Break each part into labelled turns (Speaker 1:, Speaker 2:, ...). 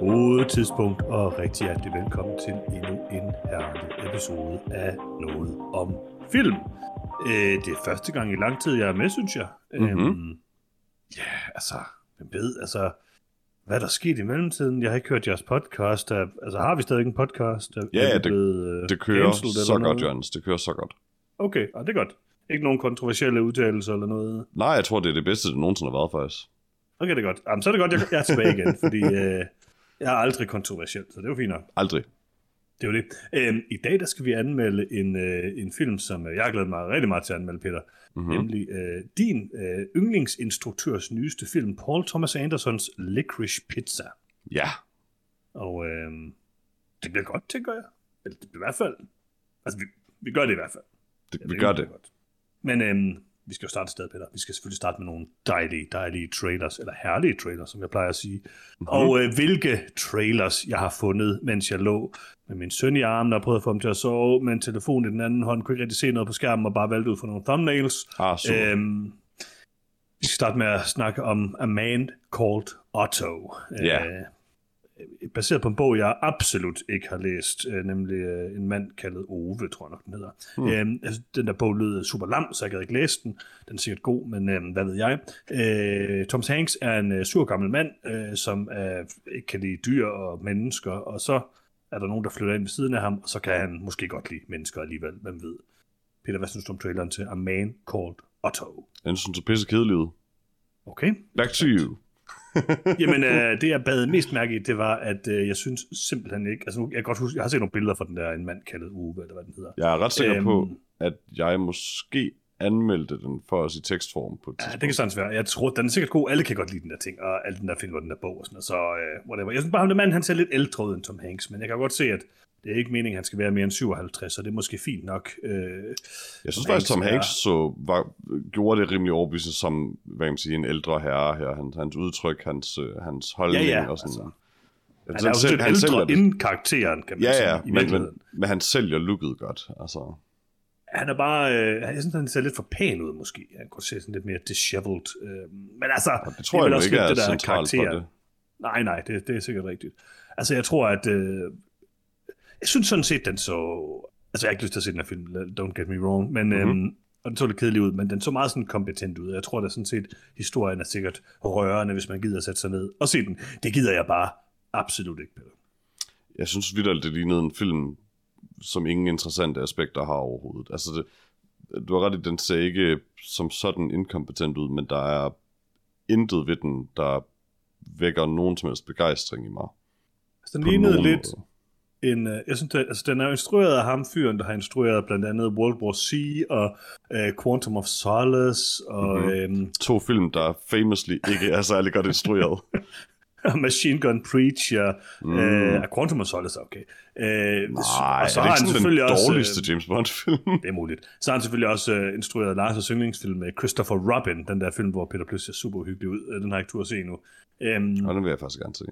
Speaker 1: God tidspunkt, og rigtig hjertelig velkommen til endnu en herlig episode af Noget om Film. Øh, det er første gang i lang tid, jeg er med, synes jeg.
Speaker 2: Mhm.
Speaker 1: Øhm, ja, altså, hvem ved, altså, hvad er der sket i mellemtiden? Jeg har ikke hørt jeres podcast. Er, altså, har vi stadig en podcast? Er,
Speaker 2: Ja,
Speaker 1: er
Speaker 2: det-
Speaker 1: blevet, øh,
Speaker 2: Det kører
Speaker 1: cancelled eller
Speaker 2: så godt, Jørgens. Det kører så godt.
Speaker 1: Okay, ah, det er godt. Ikke nogen kontroversielle udtalelser eller noget?
Speaker 2: Nej, jeg tror, det er det bedste, det nogensinde har været, faktisk.
Speaker 1: Okay, det er godt. Jamen, så er det godt, jeg, jeg er tilbage igen, fordi øh, jeg er aldrig kontroversiel, så det er jo fint nok.
Speaker 2: Aldrig.
Speaker 1: Det er jo det. Øhm, I dag der skal vi anmelde en, øh, en film, som øh, jeg har glædet mig rigtig meget til at anmelde, Peter.
Speaker 2: Mhm.
Speaker 1: Mm-hmm. Nemlig øh, din øh, yndlingsinstruktørs nyeste film, Paul Thomas Andersons Licorice Pizza.
Speaker 2: Ja.
Speaker 1: Og øh, det bliver godt, tænker jeg. Eller det bliver i hvert fald... Altså, vi, vi gør det i hvert fald.
Speaker 2: Det, vi gør det.
Speaker 1: Godt. Men øhm, vi skal jo starte et sted, Peter. Vi skal selvfølgelig starte med nogle dejlige, dejlige trailers, eller herlige trailers, som jeg plejer at sige.
Speaker 2: Mhm.
Speaker 1: Mm-hmm. Og øh, hvilke trailers jeg har fundet, mens jeg lå med min søn i armen og prøvede at få ham til at sove, med en telefon i den anden hånd, kunne ikke rigtig se noget på skærmen og bare valgte ud for nogle thumbnails.
Speaker 2: Ah, super.
Speaker 1: Øhm, vi skal starte med at snakke om A Man Called Otto.
Speaker 2: Ja.
Speaker 1: Øh, baseret på en bog, jeg absolut ikke har læst, øh, nemlig øh, En mand kaldet Ove, tror jeg nok, den hedder. Hmm. Øh, altså, den der bog lød super lam, så jeg gad ikke læse den. Den er sikkert god, men øh, hvad ved jeg. Øh, Thomas Hanks er en øh, sur gammel mand, øh, som øh, ikke kan lide dyr og mennesker, og så er der nogen, der flytter ind ved siden af ham, og så kan han måske godt lide mennesker alligevel, hvem ved. Peter, hvad synes du om traileren til A Man Called Otto?
Speaker 2: Jeg synes, du er pisse kedelig ud.
Speaker 1: Okay.
Speaker 2: Back to you.
Speaker 1: Jamen, øh, det jeg bad mest mærke i, det var, at øh, jeg synes simpelthen ikke... Altså, jeg kan godt huske, jeg har set nogle billeder fra den der, en mand kaldet Uwe, eller hvad den hedder.
Speaker 2: Jeg er ret sikker
Speaker 1: Øhm.
Speaker 2: på, at jeg måske anmeldte den for os i tekstform på et
Speaker 1: Ja,
Speaker 2: tidspunkt.
Speaker 1: det kan sagtens være. Jeg tror, den er sikkert god. Alle kan godt lide den der ting, og alle den der film og den der bog og sådan noget. Så øh, whatever. Jeg synes bare, at manden han ser lidt ældre ud end Tom Hanks, men jeg kan godt se, at det er ikke meningen, at han skal være mere end 57, så det er måske fint nok. Øh,
Speaker 2: Jeg synes faktisk, Tom Hanks så, var, gjorde det rimelig overbevisende som, hvad kan man sige, en ældre herre her. Hans, hans udtryk, hans, øh, hans holdning
Speaker 1: Ja, ja,
Speaker 2: og sådan.
Speaker 1: altså. Han er jo
Speaker 2: selv- han
Speaker 1: ældre
Speaker 2: det.
Speaker 1: inden karakteren, kan man
Speaker 2: Ja,
Speaker 1: sige,
Speaker 2: ja,
Speaker 1: i
Speaker 2: men, men, men han sælger looket godt. Altså,
Speaker 1: Han er bare, øh, jeg synes, han ser lidt for pæn ud, måske. Han kunne se sådan lidt mere disheveled. Øh, men altså,
Speaker 2: det tror
Speaker 1: er
Speaker 2: jeg nu
Speaker 1: også
Speaker 2: ikke
Speaker 1: lidt
Speaker 2: er
Speaker 1: det der
Speaker 2: centralt for
Speaker 1: karakter.
Speaker 2: det.
Speaker 1: Nej, nej, det, det er sikkert rigtigt. Altså, jeg tror, at... Øh, jeg synes sådan set, den så... Altså, jeg har ikke lyst til at se den her film, don't get me wrong, men... Mm-hmm. Øhm, og den så lidt kedelig ud, men den så meget sådan kompetent ud. Jeg tror da sådan set, historien er sikkert rørende, hvis man gider sætte sig ned og se den. Det gider jeg bare absolut ikke, Peter.
Speaker 2: Jeg synes vildt, det lignede en film, som ingen interessante aspekter har overhovedet. Altså, det, du har ret i, den ser ikke som sådan inkompetent ud, men der er intet ved den, der vækker nogen som helst begejstring i mig.
Speaker 1: Altså, den
Speaker 2: På
Speaker 1: lignede lidt
Speaker 2: måde.
Speaker 1: En... øh, Jeg synes, det, altså, den er instrueret af ham fyren, der har instrueret blandt andet World War C og uh, Quantum of Solace og
Speaker 2: Mhm.
Speaker 1: mm-hmm. øhm,
Speaker 2: To film, der famously ikke er særlig godt instrueret.
Speaker 1: Machine Gun Preacher, mm. Øh, Quantum of Solace, okay. Øh,
Speaker 2: Nej,
Speaker 1: og så
Speaker 2: er det
Speaker 1: han
Speaker 2: ikke sådan
Speaker 1: selvfølgelig
Speaker 2: den
Speaker 1: også...
Speaker 2: dårligste James Bond-film?
Speaker 1: Øh, det er muligt. Så har han selvfølgelig også øh, instrueret Lars' yndlingsfilm med Christopher Robin, den der film, hvor Peter Plys ser super hyggelig ud. Øh, Den har jeg ikke tur at se endnu. Øhm,
Speaker 2: Og den vil jeg faktisk gerne se.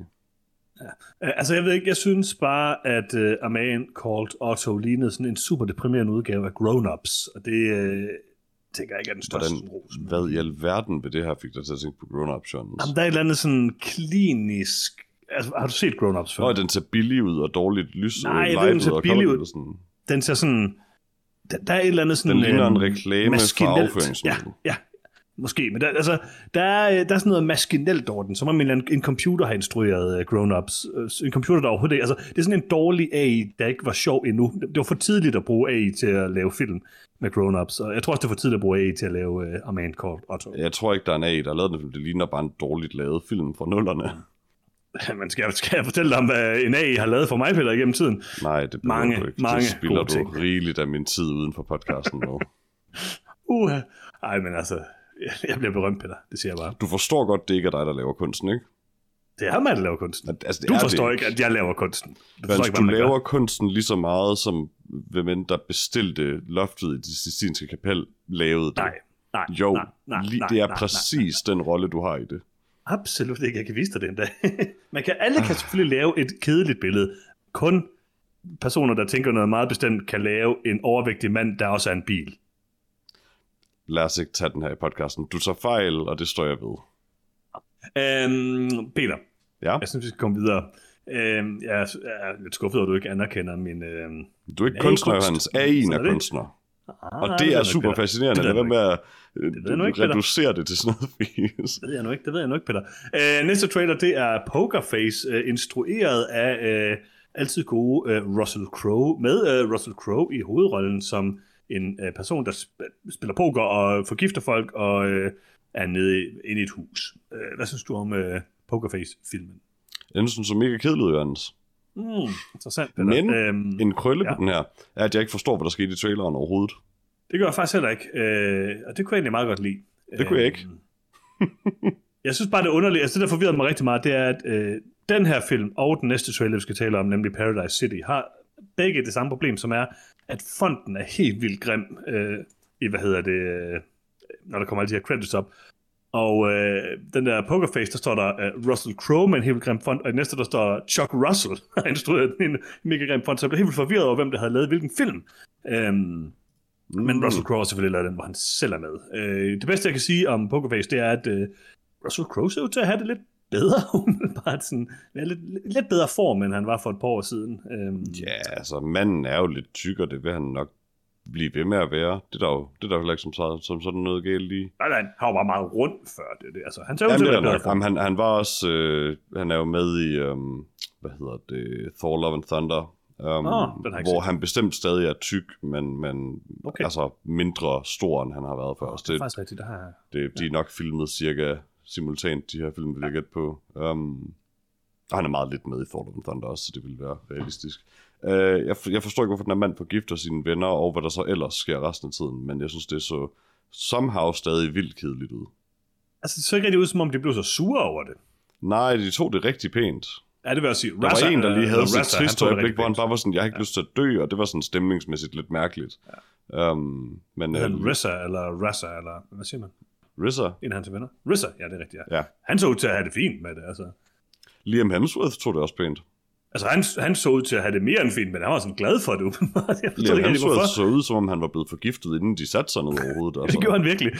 Speaker 1: Øh, altså, jeg ved ikke, jeg synes bare, at øh, A Man Called Otto lignede sådan en super deprimerende udgave af Grown Ups, og det øh, tænker jeg ikke er den største
Speaker 2: Hvordan,
Speaker 1: ros.
Speaker 2: hvad i alverden ved det her fik dig til at tænke på Grown Up, John?
Speaker 1: Jamen, der er et eller andet sådan klinisk... Altså, har du set Grown Ups før?
Speaker 2: Nå, den ser billig ud og dårligt lys
Speaker 1: Nej,
Speaker 2: live
Speaker 1: den ser
Speaker 2: og
Speaker 1: billig ud.
Speaker 2: og Sådan.
Speaker 1: den ser sådan... Der, der er et eller andet sådan...
Speaker 2: Den ligner en
Speaker 1: øhm,
Speaker 2: reklame
Speaker 1: maskinelt.
Speaker 2: afføringsmiddel.
Speaker 1: Ja, ja, måske. Men der, altså, der, er, der er sådan noget maskinelt over den, som om en, en computer har instrueret uh, grown-ups. Uh, en computer, der overhovedet. Altså, det er sådan en dårlig AI, der ikke var sjov endnu. Det var for tidligt at bruge AI til at lave film med grown-ups, og jeg tror også, det er for tidligt at bruge AI til at lave uh, A Man Called Otto.
Speaker 2: Jeg tror ikke, der er en A, der har lavet den film. Det ligner bare en dårligt lavet film fra nullerne.
Speaker 1: Men skal, jeg- skal jeg fortælle dig om, hvad en AI har lavet for mig, Peter, igennem tiden?
Speaker 2: Nej, det
Speaker 1: Mange,
Speaker 2: du ikke.
Speaker 1: mange
Speaker 2: det spilder
Speaker 1: gode
Speaker 2: du
Speaker 1: ting.
Speaker 2: rigeligt af min tid uden for podcasten nu.
Speaker 1: Uh, ej, men altså, jeg- bliver berømt, Peter. Det siger jeg bare.
Speaker 2: Du forstår godt, det ikke er dig, der laver kunsten, ikke?
Speaker 1: Det er ham, der laver kunsten.
Speaker 2: Men, altså, det
Speaker 1: Du forstår
Speaker 2: det
Speaker 1: ikke, at jeg laver kunsten. Du
Speaker 2: Men
Speaker 1: forstår ikke,
Speaker 2: du
Speaker 1: man gør.
Speaker 2: laver kunsten lige så meget, som hvem end der bestilte loftet i det Sistinske kapel lavede det.
Speaker 1: Nej, nej,
Speaker 2: Jo,
Speaker 1: nej, nej,
Speaker 2: lige,
Speaker 1: nej,
Speaker 2: det er
Speaker 1: nej,
Speaker 2: præcis den rolle, du har i det.
Speaker 1: Absolut ikke. Jeg kan vise dig det endda. Man kan, alle kan selvfølgelig lave et kedeligt billede. Kun personer, der tænker noget meget bestemt, kan lave en overvægtig mand, der også er en bil.
Speaker 2: Lad os ikke tage den her i podcasten. Du tager fejl, og det står jeg ved.
Speaker 1: Øhm, Peter,
Speaker 2: Ja,
Speaker 1: jeg synes, vi skal komme videre. Øhm, jeg er jeg er lidt skuffet, at du ikke anerkender min... Øhm,
Speaker 2: du er ikke kunstner,
Speaker 1: Sådan
Speaker 2: er
Speaker 1: er det.
Speaker 2: kunstner.
Speaker 1: ah,
Speaker 2: Og det
Speaker 1: jeg
Speaker 2: er super
Speaker 1: Peter.
Speaker 2: fascinerende.
Speaker 1: Det
Speaker 2: Lad være med at
Speaker 1: Det Peter.
Speaker 2: reducere det til sådan noget fis.
Speaker 1: Det ved jeg nu ikke, det ved jeg nu ikke, Peter. Øh, næste trailer, det er Pokerface, øh, instrueret af øh, altid gode øh, Russell Crowe, med øh, Russell Crowe i hovedrollen som en øh, person, der sp- spiller poker og forgifter folk og øh, er nede i, inde i et hus. Øh, hvad synes du om øh, Pokerface-filmen?
Speaker 2: Jeg synes, den så mega kedelig Johannes.
Speaker 1: Mm, interessant. Peter.
Speaker 2: Men
Speaker 1: øhm,
Speaker 2: En krølle
Speaker 1: Ja.
Speaker 2: på den her, er, at jeg ikke forstår, hvad der skete i traileren overhovedet.
Speaker 1: Det gør jeg faktisk heller ikke, øh, og det kunne jeg egentlig meget godt lide.
Speaker 2: Det kunne jeg ikke.
Speaker 1: Øhm, jeg synes bare, det er underligt. Altså, det, der forvirrer mig rigtig meget, det er, at øh, den her film og den næste trailer, vi skal tale om, nemlig Paradise City, har begge det samme problem, som er, at fonten er helt vildt grim øh, i, hvad hedder det, øh, når der kommer alle de her credits op. Og øh, den der pokerface, der står der øh, Russell Crowe med en helt vildt grim font, og i næste, der står Chuck Russell, har instrueret en mega grim font, så jeg blev helt vildt forvirret over, hvem der havde lavet hvilken film. Øhm, men Russell Crowe har selvfølgelig lavet den, hvor han selv er med. Øh, det bedste, jeg kan sige om Pokerface, det er, at øh, Russell Crowe ser ud til at have det lidt bedre, umiddelbart sådan, ja, lidt, lidt bedre form, end han var for et par år siden. Øhm,
Speaker 2: Ja, altså manden er jo lidt tyk, og det vil han nok blive ved med at være. Det er der jo, det er der jo heller ikke som, sådan- som sådan noget galt i.
Speaker 1: Nej, nej, han var bare meget rund før det. det. Altså, han ser ud til
Speaker 2: det
Speaker 1: at være.
Speaker 2: Jamen, han, han var også, øh, han er jo med i, øhm, hvad hedder det, Thor Love and Thunder. Um,
Speaker 1: ikke
Speaker 2: hvor
Speaker 1: set.
Speaker 2: han bestemt stadig er tyk, men, men
Speaker 1: Okay.
Speaker 2: altså mindre stor, end han har været før. Så
Speaker 1: Det er
Speaker 2: det,
Speaker 1: faktisk rigtigt, det har jeg.
Speaker 2: det, de er nok filmet cirka simultant, de her film, vil jeg gætte på. Um, og han er meget lidt med i Thor Thunder også, så det vil være realistisk. Uh, jeg, jeg forstår ikke, hvorfor den her mand forgifter sine venner, og hvad der så ellers sker resten af tiden, men jeg synes, det er så somehow stadig vildt kedeligt ud.
Speaker 1: Altså, det så ikke rigtig ud, som om de blev så sure over det.
Speaker 2: Nej, de tog det rigtig pænt.
Speaker 1: Ja, det vil jeg sige.
Speaker 2: Der var en, der lige havde sit
Speaker 1: Rassa, han
Speaker 2: trist øjeblik, hvor han bare var sådan, jeg har ikke ja. lyst til at dø, og det var sådan stemningsmæssigt lidt mærkeligt. Ja. Um, men uh,
Speaker 1: Han Rissa, eller Rassa, eller hvad siger man?
Speaker 2: Rizza,
Speaker 1: En af hans venner. Rissa, ja, det er rigtigt, ja.
Speaker 2: ja.
Speaker 1: Han så ud til at have det fint med det, altså.
Speaker 2: Liam Hemsworth tog det også pænt.
Speaker 1: Altså, han, han så ud til at have det mere end fint, men han var sådan glad for det, åbenbart. Jeg
Speaker 2: Liam
Speaker 1: ikke.
Speaker 2: Hemsworth så ud, som om han var blevet forgiftet, inden de satte sig ned overhovedet. Altså.
Speaker 1: Det gjorde han virkelig.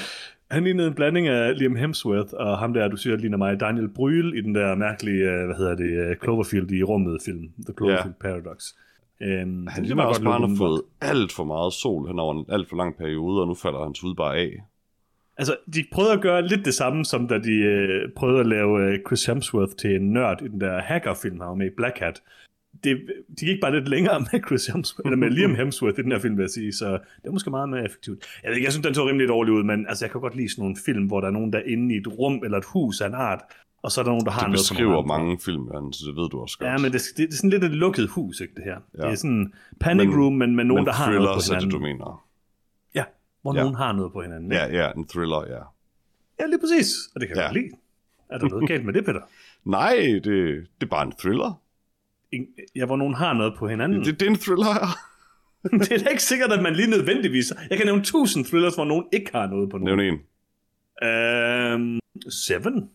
Speaker 1: Han lignede en blanding af Liam Hemsworth og ham der, du siger, ligner mig, Daniel Brühl i den der mærkelige, øh, hvad hedder det, øh, Cloverfield i rummet film, The Cloverfield Paradox. Øhm,
Speaker 2: Han ligner også bare, han har fået alt for meget sol hen over en alt for lang periode, og nu falder hans hud bare af.
Speaker 1: Altså, de prøvede at gøre lidt det samme, som da de øh, prøvede at lave øh, Chris Hemsworth til en nørd i den der hacker-film, han var med i Black Hat. Det, de gik bare lidt længere med Chris Hemsworth, eller med Liam Hemsworth i den her film, vil jeg sige, så det var måske meget mere effektivt. Jeg, ved jeg synes, den så rimelig dårlig ud, men altså, jeg kan godt lide sådan nogle film, hvor der er nogen, der er inde i et rum eller et hus af en art, og så er der nogen, der har
Speaker 2: Det
Speaker 1: noget på
Speaker 2: beskriver mange film, Jan, så det ved du også godt.
Speaker 1: Ja, men det, det, det, er sådan lidt et lukket hus, ikke det her? Ja. Det er sådan panic
Speaker 2: Men-
Speaker 1: room, men med nogen,
Speaker 2: men
Speaker 1: der har noget på
Speaker 2: thrillers er det,
Speaker 1: hinanden.
Speaker 2: du mener.
Speaker 1: Hvor
Speaker 2: Ja.
Speaker 1: nogen har noget på hinanden. ikke?
Speaker 2: Ja, ja, en thriller, ja.
Speaker 1: ja, lige præcis. Og det kan jeg
Speaker 2: Ja.
Speaker 1: godt lide. Er der noget galt med det, Peter?
Speaker 2: Nej, det, det er bare en thriller.
Speaker 1: En- Ja, hvor nogen har noget på hinanden.
Speaker 2: Det, det er en thriller, ja.
Speaker 1: det er da ikke sikkert, at man lige nødvendigvis... Jeg kan nævne tusind thrillers, hvor nogen ikke har noget på nogen.
Speaker 2: Nævn en.
Speaker 1: Øhm, Seven?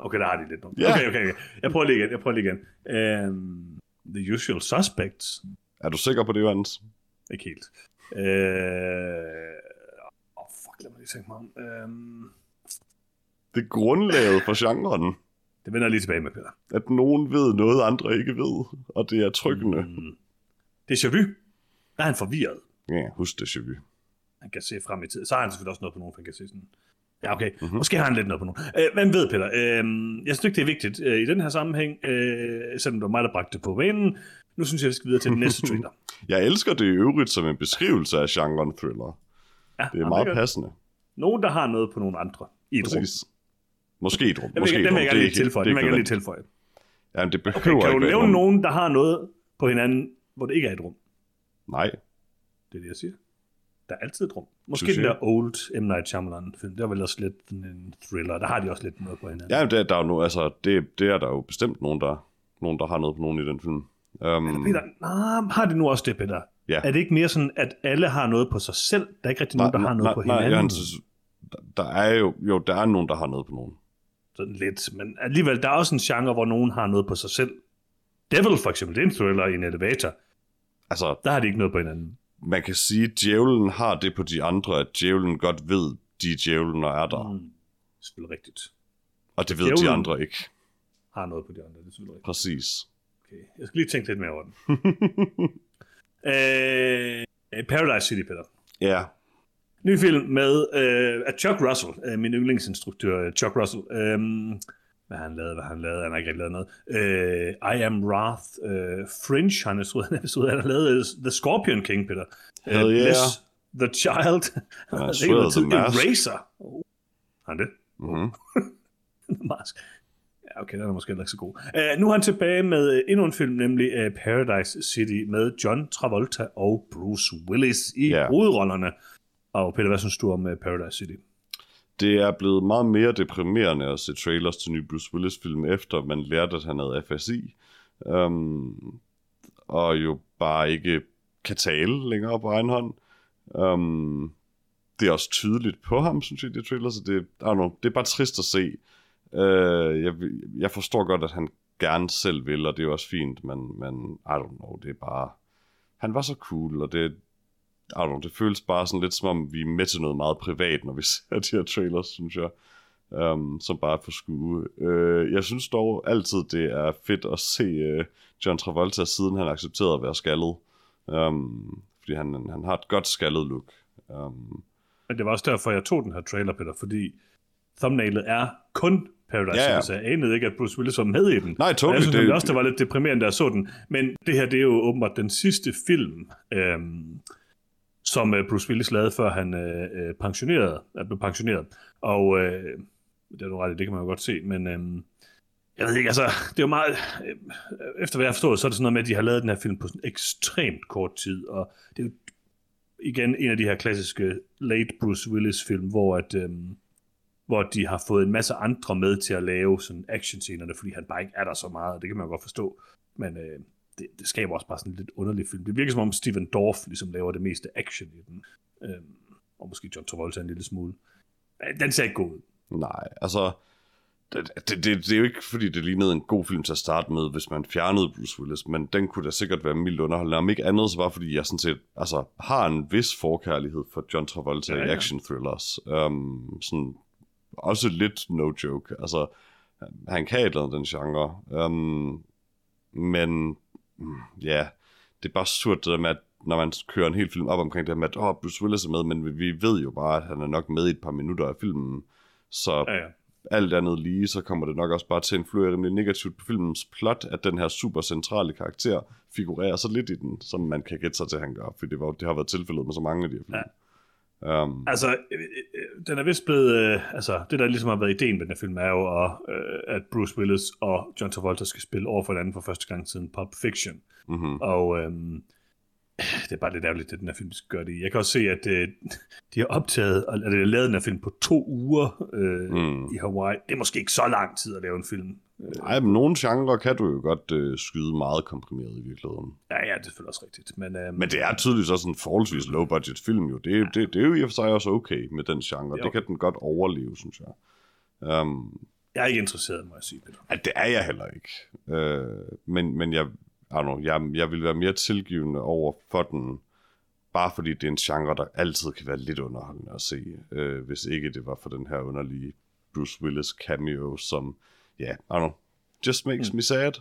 Speaker 1: Okay, der har de lidt.
Speaker 2: Ja.
Speaker 1: Okay, okay, okay. Jeg prøver lige igen. Jeg prøver lige igen. Øhm, The Usual Suspects?
Speaker 2: Er du sikker på det, Jørgens?
Speaker 1: Ikke helt. Øh... Lad mig lige tænke mig om. Øhm...
Speaker 2: Det er grundlaget for genren,
Speaker 1: Det vender jeg lige tilbage med, Peter.
Speaker 2: at nogen ved noget, andre ikke ved, og det er tryggende. Mm.
Speaker 1: Det er Chavy. Der er han forvirret.
Speaker 2: Ja, husk det, Chevy.
Speaker 1: Han kan se frem i tiden. Så har han selvfølgelig også noget på nogen, han kan se sådan... Ja, okay.
Speaker 2: Mhm.
Speaker 1: Mm-hmm. Måske har han lidt noget på nogen. Øh, hvem ved, Peter? Øh, jeg synes ikke, det er vigtigt øh, i den her sammenhæng, øh, selvom det var mig, der bragte det på banen. Nu synes jeg, vi skal videre til den næste trailer.
Speaker 2: Jeg elsker det i øvrigt som en beskrivelse af genren thriller.
Speaker 1: Ja,
Speaker 2: Det er
Speaker 1: jamen,
Speaker 2: meget
Speaker 1: godt.
Speaker 2: passende.
Speaker 1: Nogen, der har noget på nogle andre i et rum.
Speaker 2: Præcis. Måske et rum. Måske
Speaker 1: jeg-
Speaker 2: et rum.
Speaker 1: vil jeg
Speaker 2: Det
Speaker 1: gerne
Speaker 2: er
Speaker 1: lige tilføje.
Speaker 2: det
Speaker 1: vil jeg gerne lige tilføje.
Speaker 2: Ja, men det
Speaker 1: Okay,
Speaker 2: behøver
Speaker 1: kan du
Speaker 2: ikke rum.
Speaker 1: nævne nogen, der har noget på hinanden, hvor det ikke er et rum?
Speaker 2: Nej.
Speaker 1: Det er det, jeg siger. Der er altid et rum. Måske den der old M. Night Shyamalan film. Det var vel også lidt en thriller. Der har de også lidt noget på hinanden.
Speaker 2: Ja, det, der er jo nu, altså, det, det er der jo bestemt nogen, der, nogen, der har noget på nogen i den film. Um,
Speaker 1: Peter, nej, har det nu også det, Peter?
Speaker 2: Ja.
Speaker 1: Er det ikke mere sådan, at alle har noget på sig selv? Der er ikke rigtig nogen, der har noget på
Speaker 2: nej,
Speaker 1: hinanden?
Speaker 2: Jørgen, der, der er jo, jo, der er nogen, der har noget på nogen.
Speaker 1: Sådan lidt. Men alligevel, der er også en genre, hvor nogen har noget på sig selv. Devil for eksempel, det er en thriller i en elevator.
Speaker 2: altså,
Speaker 1: Der har de ikke noget på hinanden.
Speaker 2: man kan sige, at djævlen har det på de andre, at djævlen godt ved, de djævlen er der. Mm.
Speaker 1: Mm. Selvfølgelig rigtigt.
Speaker 2: Og det ved de
Speaker 1: Djævlen-
Speaker 2: andre ikke.
Speaker 1: Har noget på de andre, det er selvfølgelig rigtigt.
Speaker 2: Præcis.
Speaker 1: Okay. Jeg skal lige tænke lidt mere over den. øh, Paradise City, Peter.
Speaker 2: Ja,
Speaker 1: Ny film med øh, af Chuck Russell, øh, min yndlingsinstruktør øh, Chuck Russell. Øh, hvad har han lavet, hvad har han lavet? Han har ikke rigtig lavet noget. Øh, I Am Wrath, øh, Fringe, han har instrueret en episode, han har lavet øh, The Scorpion King, Peter. Øh,
Speaker 2: Hell yeah.
Speaker 1: Bless the Child.
Speaker 2: har
Speaker 1: er
Speaker 2: instrueret
Speaker 1: noget tid.
Speaker 2: The.
Speaker 1: Eraser. Oh. Har han det?
Speaker 2: mm-hmm.
Speaker 1: Mask. Ja, okay, den er måske heller ikke så god. Uh, nu er han tilbage med uh, endnu en film, nemlig uh, Paradise City, med John Travolta og Bruce Willis i yeah. hovedrollerne. Og Peter, hvad synes du om uh, Paradise City?
Speaker 2: Det er blevet meget mere deprimerende at se trailers til ny Bruce Willis-film, efter man lærte, at han havde FSI. Um, og jo bare ikke kan tale længere på egen hånd. Um, det er også tydeligt på ham, synes jeg, det trailer, så det, I don't know, det er bare trist at se. Øh, jeg, jeg forstår godt, at han gerne selv vil, og det er jo også fint, men, men I don't know, det er bare... Han var så cool, og det, I don't know, det føles bare sådan lidt som om, vi er med til noget meget privat, når vi ser de her trailers, synes jeg. Um, som bare er for skue. Uh, jeg synes dog altid, det er fedt at se uh, John Travolta, siden han accepterede at være skaldet. Um, fordi han, han har et godt skaldet look. Um,
Speaker 1: Men det var også derfor, jeg tog den her trailer, Peter, fordi thumbnailet er kun Paradise
Speaker 2: Ja, ja.
Speaker 1: Så jeg anede ikke, at Bruce Willis var med i den.
Speaker 2: Nej, totally,
Speaker 1: Jeg synes
Speaker 2: det-
Speaker 1: også, det var lidt deprimerende, da jeg så den. Men det her, det er jo åbenbart den sidste film, øhm, som øh, Bruce Willis lavede, før han øh, øh, pensionerede, er blevet pensioneret. Og øh, det er du ret i, det kan man jo godt se, men øh, jeg ved ikke, altså, det er jo meget, øh, efter hvad jeg har forstået, så er det sådan noget med, at de har lavet den her film på sådan ekstremt kort tid, og det er jo igen en af de her klassiske late Bruce Willis film, hvor at, øh, hvor de har fået en masse andre med til at lave sådan actionscenerne, fordi han bare ikke er der så meget, det kan man godt forstå. Men øh, det, det skaber også bare sådan en lidt underlig film. Det virker som om Steven Dorff ligesom laver det meste action i den. Øh, og måske John Travolta en lille smule. Den ser ikke god ud.
Speaker 2: Nej, altså... Det, det, det, det er jo ikke, fordi det lignede en god film til at starte med, hvis man fjernede Bruce Willis, men den kunne da sikkert være mildt underholdende. Om ikke andet, så bare fordi jeg sådan set altså, har en vis forkærlighed for John Travolta
Speaker 1: Ja,
Speaker 2: ja, i action thrillers. Um, sådan, også lidt no joke. Altså, han kan et eller andet den genre. Um, men mm, ja, det er bare surt det der med, at når man kører en hel film op omkring det her med, at oh, Bruce Willis er med, men vi- vi ved jo bare, at han er nok med i et par minutter af filmen. Så
Speaker 1: Ja, ja.
Speaker 2: alt andet lige, så kommer det nok også bare til at influere rimelig negativt på filmens plot, at den her super centrale karakter figurerer så lidt i den, som man kan gætte sig til, at han gør, for det, var, det har været tilfældet med så mange af de her film. Ja. Um,
Speaker 1: Altså, øh, øh, den er vist blevet... Øh, altså, det der ligesom har været ideen med den her film, er jo, at, øh, at Bruce Willis og John Travolta skal spille over for hinanden for første gang siden Pulp Fiction.
Speaker 2: mm-hmm.
Speaker 1: Og øhm, det er bare lidt ærgerligt, at den her film skal gøre det. Jeg kan også se, at øh, de har optaget, at de har lavet den her film på to uger øh,
Speaker 2: mm.
Speaker 1: i Hawaii. Det er måske ikke så lang tid at lave en film. Øh,
Speaker 2: Ej, men nogle genrer kan du jo godt øh, skyde meget komprimeret i virkeligheden.
Speaker 1: ja, ja, det er selvfølgelig også rigtigt. Men, øh,
Speaker 2: Men det er tydeligvis også en forholdsvis low-budget film jo. Det, er- det, det er jo i og for sig også okay med den genre.
Speaker 1: Jo.
Speaker 2: Det kan den godt overleve, synes jeg. Um,
Speaker 1: jeg er ikke interesseret, må jeg sige, Peter.
Speaker 2: Ja, det er jeg heller ikke. Øh, men, men jeg, know, jeg, jeg vil være mere tilgivende over for den, bare fordi det er en genre, der altid kan være lidt underholdende at se, øh, hvis ikke det var for den her underlige Bruce Willis cameo, som, ja, yeah, I don't know, just makes mm. me sad.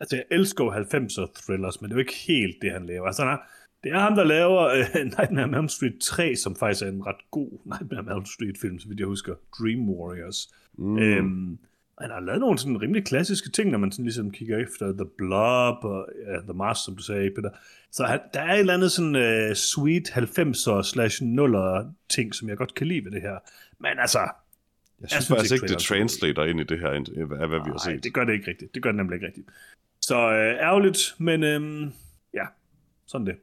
Speaker 1: Altså, jeg elsker jo 90'er thrillers, men det er jo ikke helt det, han laver. Altså, han er, det er ham, der laver øh, Nightmare on Elm Street 3, som faktisk er en ret god Nightmare on Elm Street-film, så vidt jeg husker. Dream Warriors. Mm. Øhm, han har lavet nogle sådan rimelig klassiske ting, når man sådan ligesom kigger efter The Blob og ja, The Mask, som du sagde, Peter. Så han, der er et eller andet sådan uh, sweet 90'er slash 0'er ting, som jeg godt kan lide ved det her. Men altså,
Speaker 2: Jeg synes,
Speaker 1: synes
Speaker 2: faktisk
Speaker 1: ikke,
Speaker 2: det
Speaker 1: er
Speaker 2: translater ind i det her, af hvad vi har
Speaker 1: nej,
Speaker 2: set.
Speaker 1: det gør det ikke rigtigt. Det gør det nemlig ikke rigtigt. Så øh, ærgerligt, men øhm, ja, sådan det.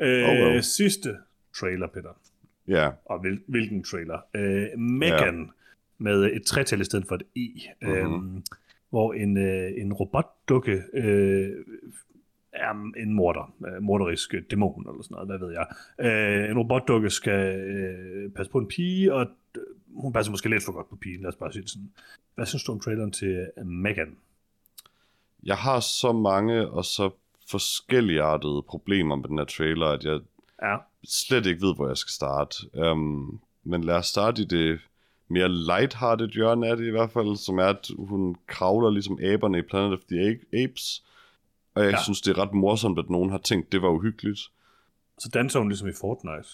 Speaker 1: Øh,
Speaker 2: Oh well.
Speaker 1: Sidste trailer, Peter.
Speaker 2: Ja,
Speaker 1: Og hvil, hvilken trailer? Øh, Megan, ja. med et tretal i stedet for et E.
Speaker 2: Mhm.
Speaker 1: Øhm, hvor en, øh, en robotdukke øh, er en morder, øh, morderisk dæmon eller sådan noget, hvad ved jeg. Øh, en robotdukke skal øh, passe på en pige, og øh, hun passer måske lidt for godt på pigen, lad os bare sige sådan. Hvad synes du om traileren til øh, Megan?
Speaker 2: jeg har så mange og så forskelligartede problemer med den her trailer, at jeg
Speaker 1: Ja.
Speaker 2: slet ikke ved, hvor jeg skal starte. Um, men lad os starte i det mere lighthearted hjørne af det i hvert fald, som er, at hun kravler ligesom aberne i Planet of the Apes. Og jeg ja. Synes, det er ret morsomt, at nogen har tænkt, det var uhyggeligt.
Speaker 1: Så danser hun ligesom i Fortnite.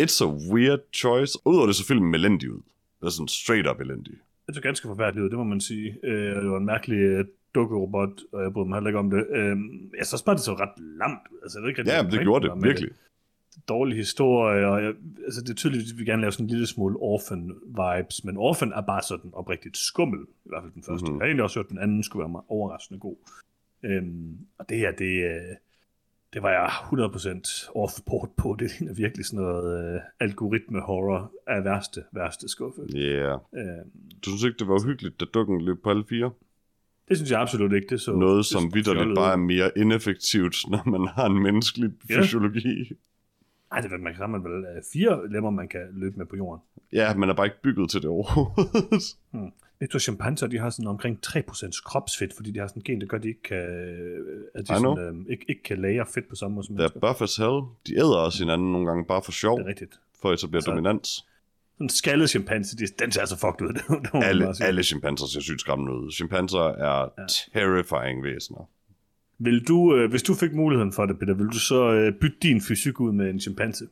Speaker 2: It's a weird choice. Udover det så filmen elendig ud. Det er sådan straight up elendig.
Speaker 1: Det så ganske forfærdeligt ud, det må man sige. Øh, det var en mærkelig øh, dukkerobot, og jeg bryder mig heller ikke om det. Øh, jeg synes bare, det så ret lamt. Altså, jeg ved ikke,
Speaker 2: Ja, det gjorde det, virkelig.
Speaker 1: Dårlig historie, og jeg, altså, det er tydeligt, at vi gerne lave sådan en lille smule Orphan-vibes, men Orphan er bare sådan oprigtigt skummel, i hvert fald den første.
Speaker 2: Mhm.
Speaker 1: Mm-hmm. Jeg har egentlig også hørt, at den anden skulle være meget overraskende god. Øhm, og det her, det, øh, det var jeg 100% off-board på. Det ligner virkelig sådan noget øh, algoritme-horror af værste, værste skuffe.
Speaker 2: Ja. Yeah.
Speaker 1: Øhm,
Speaker 2: Du synes ikke, det var uhyggeligt, da dukken løb på alle fire?
Speaker 1: det synes jeg absolut ikke. Det så,
Speaker 2: Noget,
Speaker 1: det
Speaker 2: som vidderligt bare er mere ineffektivt, når man har en menneskelig
Speaker 1: Ja.
Speaker 2: fysiologi.
Speaker 1: Ej, det er, man kan sammen vel øh, fire lemmer, man kan løbe med på jorden.
Speaker 2: Ja, man er bare ikke bygget til det overhovedet.
Speaker 1: Jeg tror, chimpanser, de har sådan omkring 3% kropsfedt, fordi de har sådan en gen, der gør, at de ikke kan, at de sådan, øh, ikke, ikke kan lagre fedt på samme måde som
Speaker 2: Det er
Speaker 1: mennesker.
Speaker 2: buff as hell. De æder også hinanden nogle gange bare for sjov,
Speaker 1: Det er rigtigt.
Speaker 2: for at etablere
Speaker 1: Altså,
Speaker 2: dominans.
Speaker 1: Sådan en skaldet chimpanse, de, den ser altså fucked ud. det
Speaker 2: Alle, alle chimpanser ser sygt skræmmende ud. Chimpanser er ja. terrifying væsener.
Speaker 1: Vil du, øh, hvis du fik muligheden for det, Peter, vil du så øh, bytte din fysik ud med en chimpanse?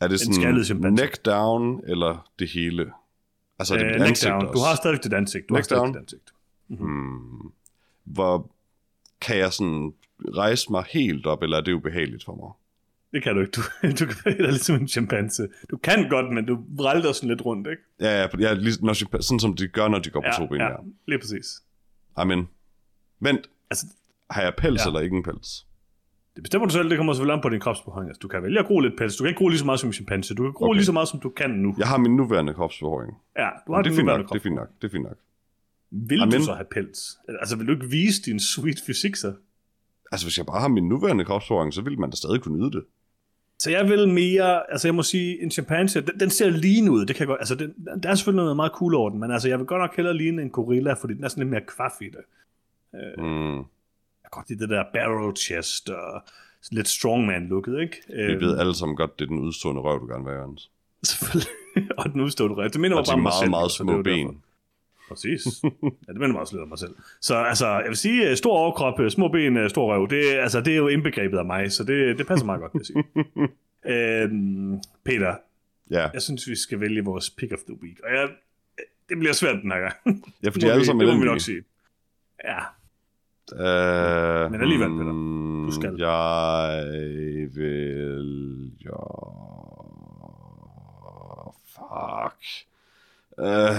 Speaker 2: Er det sådan
Speaker 1: chimpanse.
Speaker 2: neck down, eller det hele? Altså er det
Speaker 1: Øh,
Speaker 2: mit ansigt
Speaker 1: down.
Speaker 2: også?
Speaker 1: Du har stadig dit ansigt. Du har
Speaker 2: Neck
Speaker 1: stadig
Speaker 2: down?
Speaker 1: dit ansigt.
Speaker 2: Hmm. Hvor kan jeg sådan rejse mig helt op, eller er det ubehageligt for mig?
Speaker 1: Det kan du ikke. Du, du kan være dig ligesom en chimpanse. Du kan godt, men du vrælter sådan lidt rundt, ikke?
Speaker 2: Ja, ja, ja lige, når, sådan som de gør, når de går på to ben. Ja,
Speaker 1: ja, lige præcis.
Speaker 2: Amen. Vent,
Speaker 1: Altså,
Speaker 2: har jeg pels
Speaker 1: Ja.
Speaker 2: eller ikke en pels?
Speaker 1: Det bestemmer du selv, det kommer selvfølgelig an på din kropsbehøring. Altså, du kan vælge at gro lidt pels. Du kan ikke gro lige så meget som en chimpanse. Du kan gro
Speaker 2: Okay.
Speaker 1: lige så meget, som du kan nu.
Speaker 2: Jeg har min nuværende kropsbehåring.
Speaker 1: Ja, du har
Speaker 2: Det fint
Speaker 1: nuværende
Speaker 2: nok, det er fint nok, det er fint nok.
Speaker 1: Vil
Speaker 2: Amen.
Speaker 1: du så have pels? Altså, vil du ikke vise din sweet fysik så?
Speaker 2: Altså, hvis jeg bare har min nuværende kropsbehåring, så vil man da stadig kunne nyde det.
Speaker 1: Så jeg vil mere, altså jeg må sige, en chimpanse, den, den ser lean ud, det kan godt, altså den, der er selvfølgelig noget meget cool over den, men altså jeg vil godt nok hellere ligne en gorilla, fordi den er sådan lidt mere kvaff i det.
Speaker 2: Mm.
Speaker 1: Jeg godt lide det der barrel chest og lidt strongman-looket, ikke?
Speaker 2: Vi ved alle sammen godt, det er den udstående røv, du gerne vil have, Jørgens.
Speaker 1: Selvfølgelig. og den udstående røv. Det minder mig bare
Speaker 2: meget,
Speaker 1: selv.
Speaker 2: meget
Speaker 1: så det er
Speaker 2: små
Speaker 1: derfor.
Speaker 2: ben.
Speaker 1: Præcis. Ja, det minder mig også lidt om mig selv. Så altså, jeg vil sige, øh, stor overkrop, øh, små ben, øh, stor røv, det, er- altså, det er jo indbegrebet af mig, så det, det passer meget godt, vil jeg sige. øhm, Peter,
Speaker 2: Ja,
Speaker 1: jeg synes, vi skal vælge vores pick of the week. Og jeg, det bliver svært den her gang.
Speaker 2: ja for
Speaker 1: Det
Speaker 2: de er alle sammen
Speaker 1: Det må vi nok sige. Ja,
Speaker 2: Uh,
Speaker 1: Men alligevel, Peter.
Speaker 2: hmm,
Speaker 1: Du skal.
Speaker 2: Jeg vil... Ja... Fuck. Uh,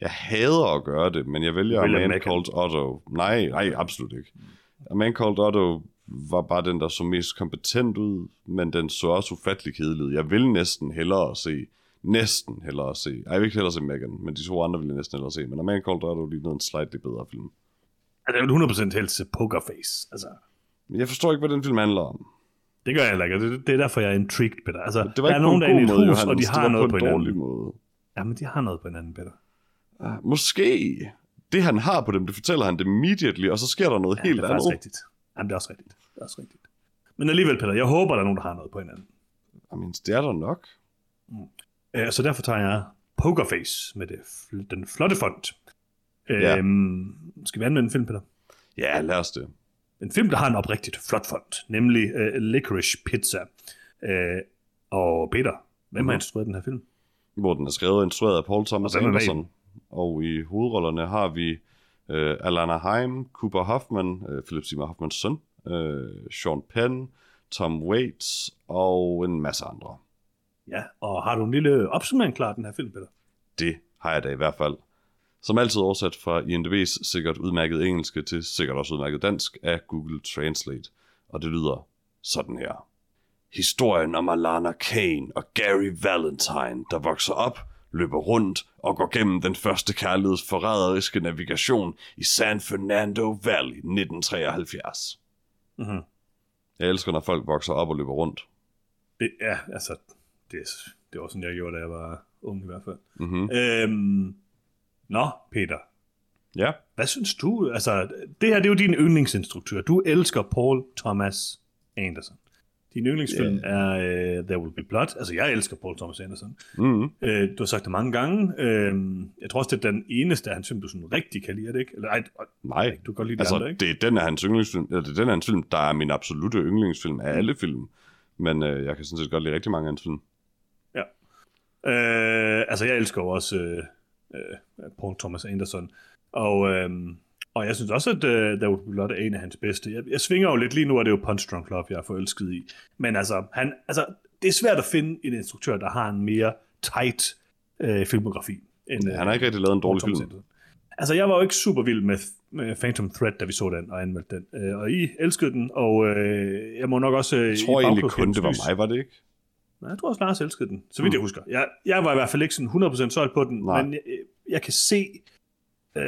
Speaker 2: jeg hader at gøre det, men jeg vælger
Speaker 1: vælger
Speaker 2: A Man. Called Otto. Nej, nej, absolut ikke. A Man Called Otto var bare den, der så mest kompetent ud, men den så også ufattelig kedelig ud. Jeg vil næsten hellere se, næsten hellere se, Ej, jeg vil ikke hellere se Megan, men de to andre vil jeg næsten hellere se, men A Man Called Otto lignede en slightly bedre film.
Speaker 1: Altså, jeg vil 100% helst Pokerface. Altså,
Speaker 2: Men jeg forstår ikke, hvad den film handler om.
Speaker 1: det gør jeg heller ikke. Det, det er derfor, jeg er intrigued, Peter. Altså,
Speaker 2: Det var
Speaker 1: der
Speaker 2: ikke
Speaker 1: er nogen, der er i et hus,
Speaker 2: Johannes.
Speaker 1: og de
Speaker 2: det
Speaker 1: har
Speaker 2: var
Speaker 1: noget
Speaker 2: på
Speaker 1: på
Speaker 2: en dårlig måde.
Speaker 1: Jamen, de har noget på hinanden, Peter.
Speaker 2: Ah, Måske. Det han har på dem, det fortæller han det immediately, og så sker der noget
Speaker 1: Ja,
Speaker 2: helt
Speaker 1: det er
Speaker 2: andet.
Speaker 1: rigtigt. Jamen, det er også rigtigt. Det er også rigtigt. Men alligevel, Peter, jeg håber, der er nogen, der har noget på hinanden.
Speaker 2: Jamen, det er der nok.
Speaker 1: Øh, så derfor tager jeg Pokerface med det, den flotte font.
Speaker 2: Ja.
Speaker 1: Øhm, skal vi anvende en film, Peter?
Speaker 2: Ja, lad os det.
Speaker 1: En film, der har en oprigtigt flot font, nemlig uh, Licorice Pizza. Uh, og Peter, hvem
Speaker 2: Mhm.
Speaker 1: har instrueret den her film?
Speaker 2: Hvor den er skrevet og instrueret af Paul Thomas
Speaker 1: Og er
Speaker 2: Anderson. Og i hovedrollerne har vi uh, Alana Haim, Cooper Hoffman, uh, Philip Seymour Hoffmans søn, uh, Sean Penn, Tom Waits og en masse andre.
Speaker 1: Ja, og har du en lille opsummering klar, den her film, Peter?
Speaker 2: Det har jeg da i hvert fald. Som altid oversat fra INDB's sikkert udmærket engelske til sikkert også udmærket dansk af Google Translate. Og det lyder sådan her. Historien om Alana Kane og Gary Valentine, der vokser op, løber rundt og går gennem den første kærligheds forræderiske navigation i San Fernando Valley 1973.
Speaker 1: Mm-hmm.
Speaker 2: Jeg elsker, når folk vokser op og løber rundt.
Speaker 1: Det, ja, altså, det, det var sådan, jeg gjorde, da jeg var ung i hvert fald.
Speaker 2: Mm-hmm.
Speaker 1: Øhm, nå, Peter.
Speaker 2: Ja.
Speaker 1: Hvad synes du? Altså, det her det er jo din yndlingsinstruktør. Du elsker Paul Thomas Anderson. Din yndlingsfilm yeah. er uh, There Will Be Blood. Altså, jeg elsker Paul Thomas Anderson.
Speaker 2: Mm-hmm.
Speaker 1: Uh, du har sagt det mange gange. Uh, jeg tror også, det er den eneste af hans film, du sådan rigtig kan lide, det ikke? Eller, ej,
Speaker 2: Nej,
Speaker 1: du kan godt lide
Speaker 2: altså,
Speaker 1: det andre, ikke?
Speaker 2: det er den af hans yndlingsfilm, eller det er den af hans film, der er min absolute yndlingsfilm af alle film. Men øh, jeg kan sådan set godt lide rigtig mange af hans film.
Speaker 1: Ja. Uh, altså, jeg elsker jo også uh, uh, Paul Thomas Anderson. Og, uh, og jeg synes også, at uh, There Be Blood er en af hans bedste. Jeg, jeg svinger jo lidt lige nu, at det er jo Punch Drunk Love, jeg er forelsket i. Men altså, han, altså, det er svært at finde en instruktør, der har en mere tight uh, filmografi. End,
Speaker 2: Han har ikke rigtig lavet en dårlig film.
Speaker 1: Anderson. Altså, jeg var jo ikke super vild med, med Phantom Thread, da vi så den og anmeldte den. Øh, og I elskede den, og øh, jeg må nok også... Øh,
Speaker 2: Jeg tror egentlig kun, det var mig, var det ikke?
Speaker 1: Nej, jeg tror også, Lars elskede den, så vidt
Speaker 2: Mm.
Speaker 1: jeg husker. Jeg, jeg var i hvert fald ikke sådan 100% solgt på den,
Speaker 2: Nej.
Speaker 1: men jeg, jeg kan se... Øh,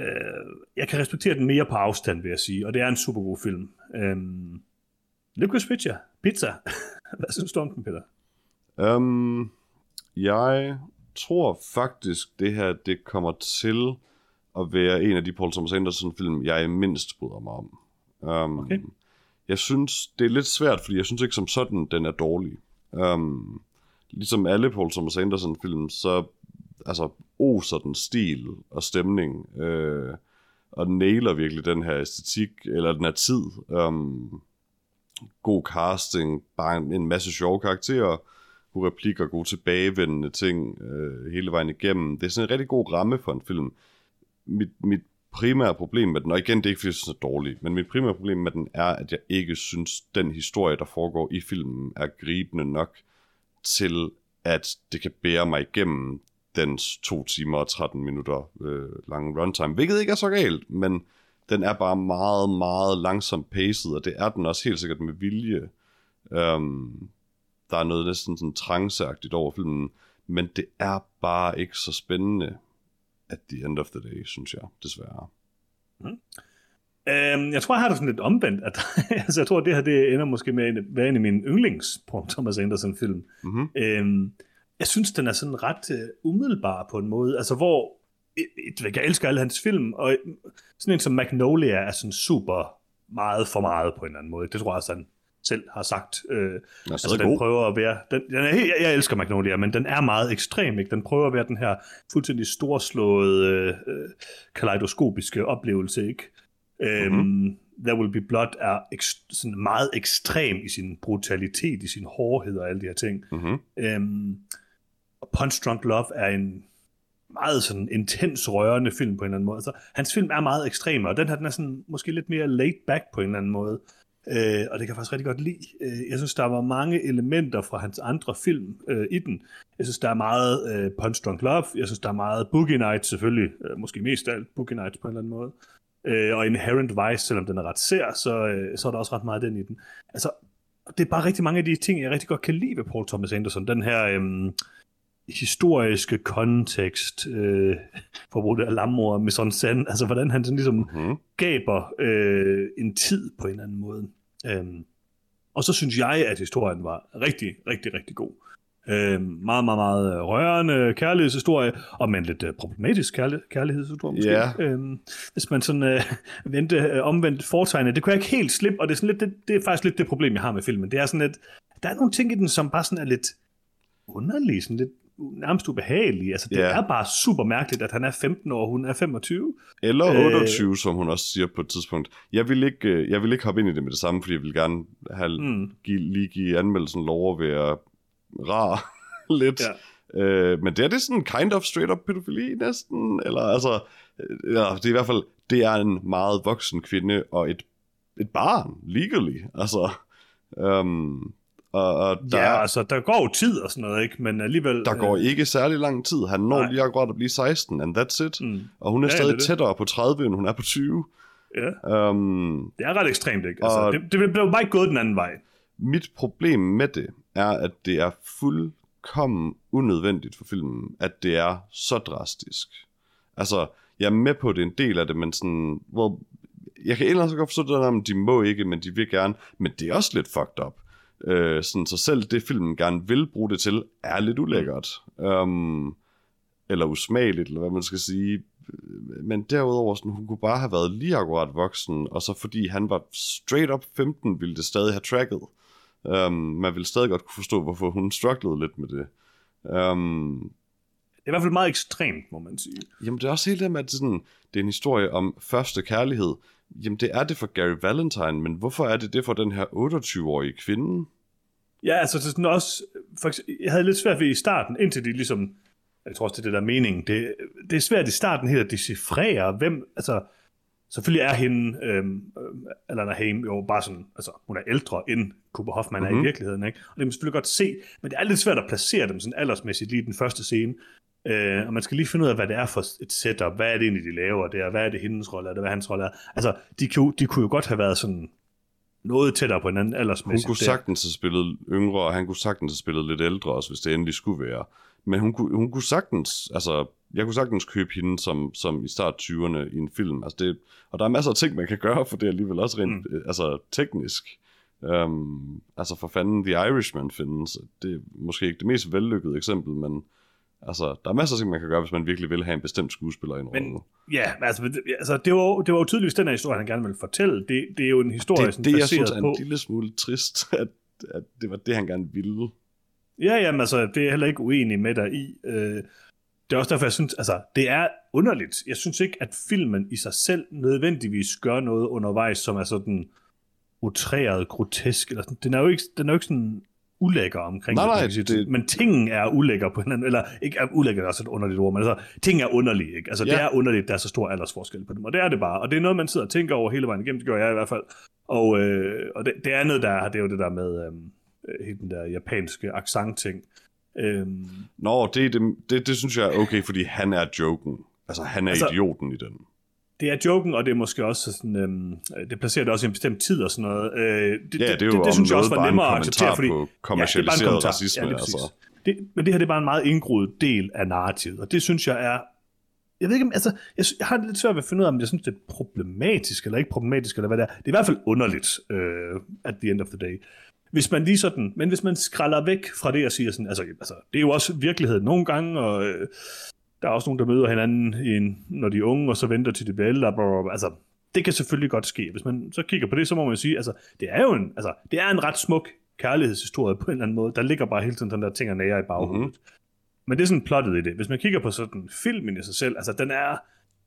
Speaker 1: jeg kan respektere den mere på afstand, vil jeg sige, og det er en super god film. Øhm, Licorice Pizza. Pizza. Hvad synes du om den, Peter?
Speaker 2: Um, jeg tror faktisk, det her det kommer til at være en af de Paul Thomas Anderson film, jeg mindst bryder mig om. Um,
Speaker 1: Okay.
Speaker 2: Jeg synes, det er lidt svært, fordi jeg synes ikke som sådan, den er dårlig. Um, ligesom alle Paul Thomas Anderson film, så altså, oser den stil og stemning, øh, og den nailer virkelig den her æstetik, eller den her tid. Um, god casting, bare en, en masse sjove karakterer, gode replikker, gode tilbagevendende ting øh, hele vejen igennem. Det er sådan en rigtig god ramme for en film. Mit, mit primære problem med den, og igen, det er ikke fordi, jeg synes, den er dårlig, men mit primære problem med den er, at jeg ikke synes, den historie, der foregår i filmen, er gribende nok til, at det kan bære mig igennem dens 2 timer og 13 minutter øh, lange runtime, hvilket ikke er så galt, men den er bare meget, meget langsomt paced, og det er den også helt sikkert med vilje. Øhm, der er noget næsten sådan tranceagtigt over filmen, men det er bare ikke så spændende at the end of the day, synes jeg, desværre.
Speaker 1: Øhm, jeg tror, jeg har det sådan lidt omvendt. At, altså, jeg tror, det her det ender måske med at være en af mine yndlings Paul Thomas Anderson-film.
Speaker 2: Mm-hmm.
Speaker 1: Øhm, jeg synes, den er sådan ret uh, umiddelbar på en måde. Altså, hvor et, jeg elsker alle hans film, og sådan en som Magnolia er sådan super meget for meget på en eller anden måde. Det tror jeg også, han selv har sagt. Øh, altså, den
Speaker 2: god.
Speaker 1: prøver at være... Den, den er, jeg, jeg elsker Magnolia, men den er meget ekstrem. Ikke? Den prøver at være den her fuldstændig storslåede, øh, kaleidoskopiske oplevelse. Ikke? Øhm,
Speaker 2: Mhm.
Speaker 1: There Will Be Blood er ek- sådan meget ekstrem i sin brutalitet, i sin hårdhed og alle de her ting.
Speaker 2: Mm-hmm.
Speaker 1: Øhm, og Punch Drunk Love er en meget sådan intens, rørende film på en eller anden måde. Altså, hans film er meget ekstrem, og den her den er sådan, måske lidt mere laid back på en eller anden måde. Øh, og det kan jeg faktisk rigtig godt lide. Øh, jeg synes, der var mange elementer fra hans andre film øh, i den. Jeg synes, der er meget øh, Punch Drunk Love. Jeg synes, der er meget Boogie Nights selvfølgelig. Øh, måske mest af alt Boogie Nights på en eller anden måde. Øh, og Inherent Vice, selvom den er ret sær, så, øh, så er der også ret meget den i den. Altså, det er bare rigtig mange af de ting, jeg rigtig godt kan lide ved Paul Thomas Anderson. Den her øhm, historiske kontekst, øh, for at bruge det af lammer med sådan sand, altså hvordan han sådan ligesom
Speaker 2: Mm-hmm.
Speaker 1: gaber øh, en tid på en eller anden måde. Øhm, og så synes jeg, at historien var rigtig, rigtig, rigtig god. Øhm, meget, meget, meget rørende kærlighedshistorie, og med en lidt øh, problematisk kærlig- kærlighedshistorie måske.
Speaker 2: Ja.
Speaker 1: Øhm, hvis man sådan øh, vendte øh, omvendt foretegnet. Det kunne jeg ikke helt slippe, og det er, sådan lidt, det, det er faktisk lidt det problem, jeg har med filmen. Det er sådan lidt, der er nogle ting i den, som bare sådan er lidt underlige, sådan lidt nærmest ubehagelige. Altså, det
Speaker 2: Ja.
Speaker 1: er bare super mærkeligt, at han er 15 år, og hun er 25.
Speaker 2: Eller
Speaker 1: Øh.
Speaker 2: 28, som hun også siger på et tidspunkt. Jeg vil ikke, øh, jeg vil ikke hoppe ind i det med det samme, fordi jeg vil gerne have,
Speaker 1: Mm.
Speaker 2: give, lige give anmeldelsen lov at være rar lidt.
Speaker 1: Ja.
Speaker 2: Øh, men det er det sådan kind of straight up pædofili næsten, eller altså, øh, ja, det er i hvert fald, det er en meget voksen kvinde og et, et barn, legally, altså, um, og, og der,
Speaker 1: ja, altså, der går jo tid og sådan noget, ikke? Men alligevel...
Speaker 2: der går
Speaker 1: øh,
Speaker 2: ikke særlig lang tid, han når
Speaker 1: Nej.
Speaker 2: lige akkurat at blive 16, and that's it,
Speaker 1: Mm,
Speaker 2: og hun er
Speaker 1: Ja,
Speaker 2: stadig
Speaker 1: det er
Speaker 2: tættere på 30, end hun er på 20.
Speaker 1: ja,
Speaker 2: Um,
Speaker 1: det er ret ekstremt, ikke? Altså,
Speaker 2: Og-
Speaker 1: det, det blev bare ikke gået den anden vej.
Speaker 2: Mit problem med det er, at det er fuldkommen unødvendigt for filmen, at det er så drastisk. Altså, jeg er med på, at det er en del af det, men sådan, well, jeg kan ellers godt forstå det der, om de må ikke, men de vil gerne, men det er også lidt fucked up. Øh, sådan, så selv det filmen gerne vil bruge det til, er lidt ulækkert. Um, eller usmageligt, eller hvad man skal sige. men derudover, sådan, hun kunne bare have været lige akkurat voksen, og så fordi han var straight up 15, ville det stadig have tracket. Um, man ville stadig godt kunne forstå, hvorfor hun strugglede lidt med det. Um,
Speaker 1: Det er i hvert fald meget ekstremt, må man sige.
Speaker 2: Jamen det er også helt det med, at sådan, det er en historie om første kærlighed. Jamen det er det for Gary Valentine, men hvorfor er det det for den her 28-årige kvinde?
Speaker 1: Ja, altså det er sådan også, for eksempel, jeg havde lidt svært ved i starten, indtil de ligesom, jeg tror også, det er det der er meningen, det, det er svært i starten helt at decifrere, hvem, altså, selvfølgelig er hende, øhm, øh, Alana Haim, jo bare sådan, altså, hun er ældre end Cooper Hoffman mm-hmm. er i virkeligheden, ikke? Og det kan man selvfølgelig godt se, men det er lidt svært at placere dem sådan aldersmæssigt lige i den første scene. Øh, og man skal lige finde ud af, hvad det er for et setup, hvad er det egentlig, de laver der, hvad er det hendes rolle, er det hvad hans rolle er. Altså, de kunne, de kunne jo godt have været sådan noget tættere på hinanden
Speaker 2: Hun
Speaker 1: aldersmæssigt.
Speaker 2: kunne
Speaker 1: der.
Speaker 2: sagtens have spillet yngre, og han kunne sagtens have spillet lidt ældre også, hvis det endelig skulle være. Men hun kunne, hun kunne sagtens, altså, jeg kunne sagtens købe hende som, som i start 20'erne i en film. Altså det, og der er masser af ting, man kan gøre for det alligevel også rent mm. altså, teknisk. Um, altså for fanden, The Irishman findes. Det er måske ikke det mest vellykkede eksempel, men altså, der er masser af ting, man kan gøre, hvis man virkelig vil have en bestemt skuespiller i en
Speaker 1: Men
Speaker 2: rolle.
Speaker 1: ja, altså, det- altså det, var, det var jo tydeligvis den her historie, han gerne ville fortælle. Det, det er jo en historie,
Speaker 2: Det,
Speaker 1: sådan,
Speaker 2: det jeg synes er
Speaker 1: på...
Speaker 2: en lille smule trist, at, at det var det, han gerne ville.
Speaker 1: Ja, jamen altså, det er jeg heller ikke uenig med dig i. Øh, det er også derfor, jeg synes, altså, det er underligt. Jeg synes ikke, at filmen i sig selv nødvendigvis gør noget undervejs, som er sådan utræret, grotesk. Eller sådan. Den er jo ikke, den er jo ikke sådan ulækker omkring
Speaker 2: Nej,
Speaker 1: det,
Speaker 2: nej,
Speaker 1: sige.
Speaker 2: det-
Speaker 1: men tingen er ulækker på hinanden, eller ikke er ulækker, er også et underligt ord, men altså, ting er underlige, ikke? Altså,
Speaker 2: Ja.
Speaker 1: det er underligt, der er så stor aldersforskel på dem, og det er det bare, og det er noget, man sidder og tænker over hele vejen igennem, det gør jeg i hvert fald, og, øh, og det, det andet, der er, det er jo det der med øh, hele den der japanske accent-ting, Øhm,
Speaker 2: Nå, det, det, det, det synes jeg er okay, fordi han er joken. Altså, han er
Speaker 1: altså,
Speaker 2: idioten i den.
Speaker 1: Det er joken, og det er måske også sådan, øhm, det placerer det også i en bestemt tid og sådan noget. Øh, det,
Speaker 2: Ja, det er
Speaker 1: det, det
Speaker 2: om
Speaker 1: synes jeg også var nemmere at acceptere, fordi
Speaker 2: på
Speaker 1: det er bare en
Speaker 2: kommercialiseret racisme,
Speaker 1: lige præcis.
Speaker 2: altså.
Speaker 1: Det, men det her det er bare en meget indgroet del af narrativet, og det synes jeg er jeg ved ikke, om- altså, jeg, jeg har lidt svært ved at finde ud af, om jeg synes, det er problematisk, eller ikke problematisk, eller hvad det er. Det er i hvert fald underligt, øh, at the end of the day. Hvis man lige sådan, men hvis man skralder væk fra det og siger sådan, altså, altså det er jo også virkeligheden nogle gange, og øh, der er også nogen, der møder hinanden, en, når de er unge, og så venter til de bliver ældre, blah, blah, blah. altså, det kan selvfølgelig godt ske. Hvis man så kigger på det, så må man sige, altså, det er jo en, altså, det er en ret smuk kærlighedshistorie på en eller anden måde. Der ligger bare hele tiden den der ting og nære i baghovedet. Mm-hmm. Men det er sådan plottet i det. Hvis man kigger på sådan filmen i sig selv, altså den er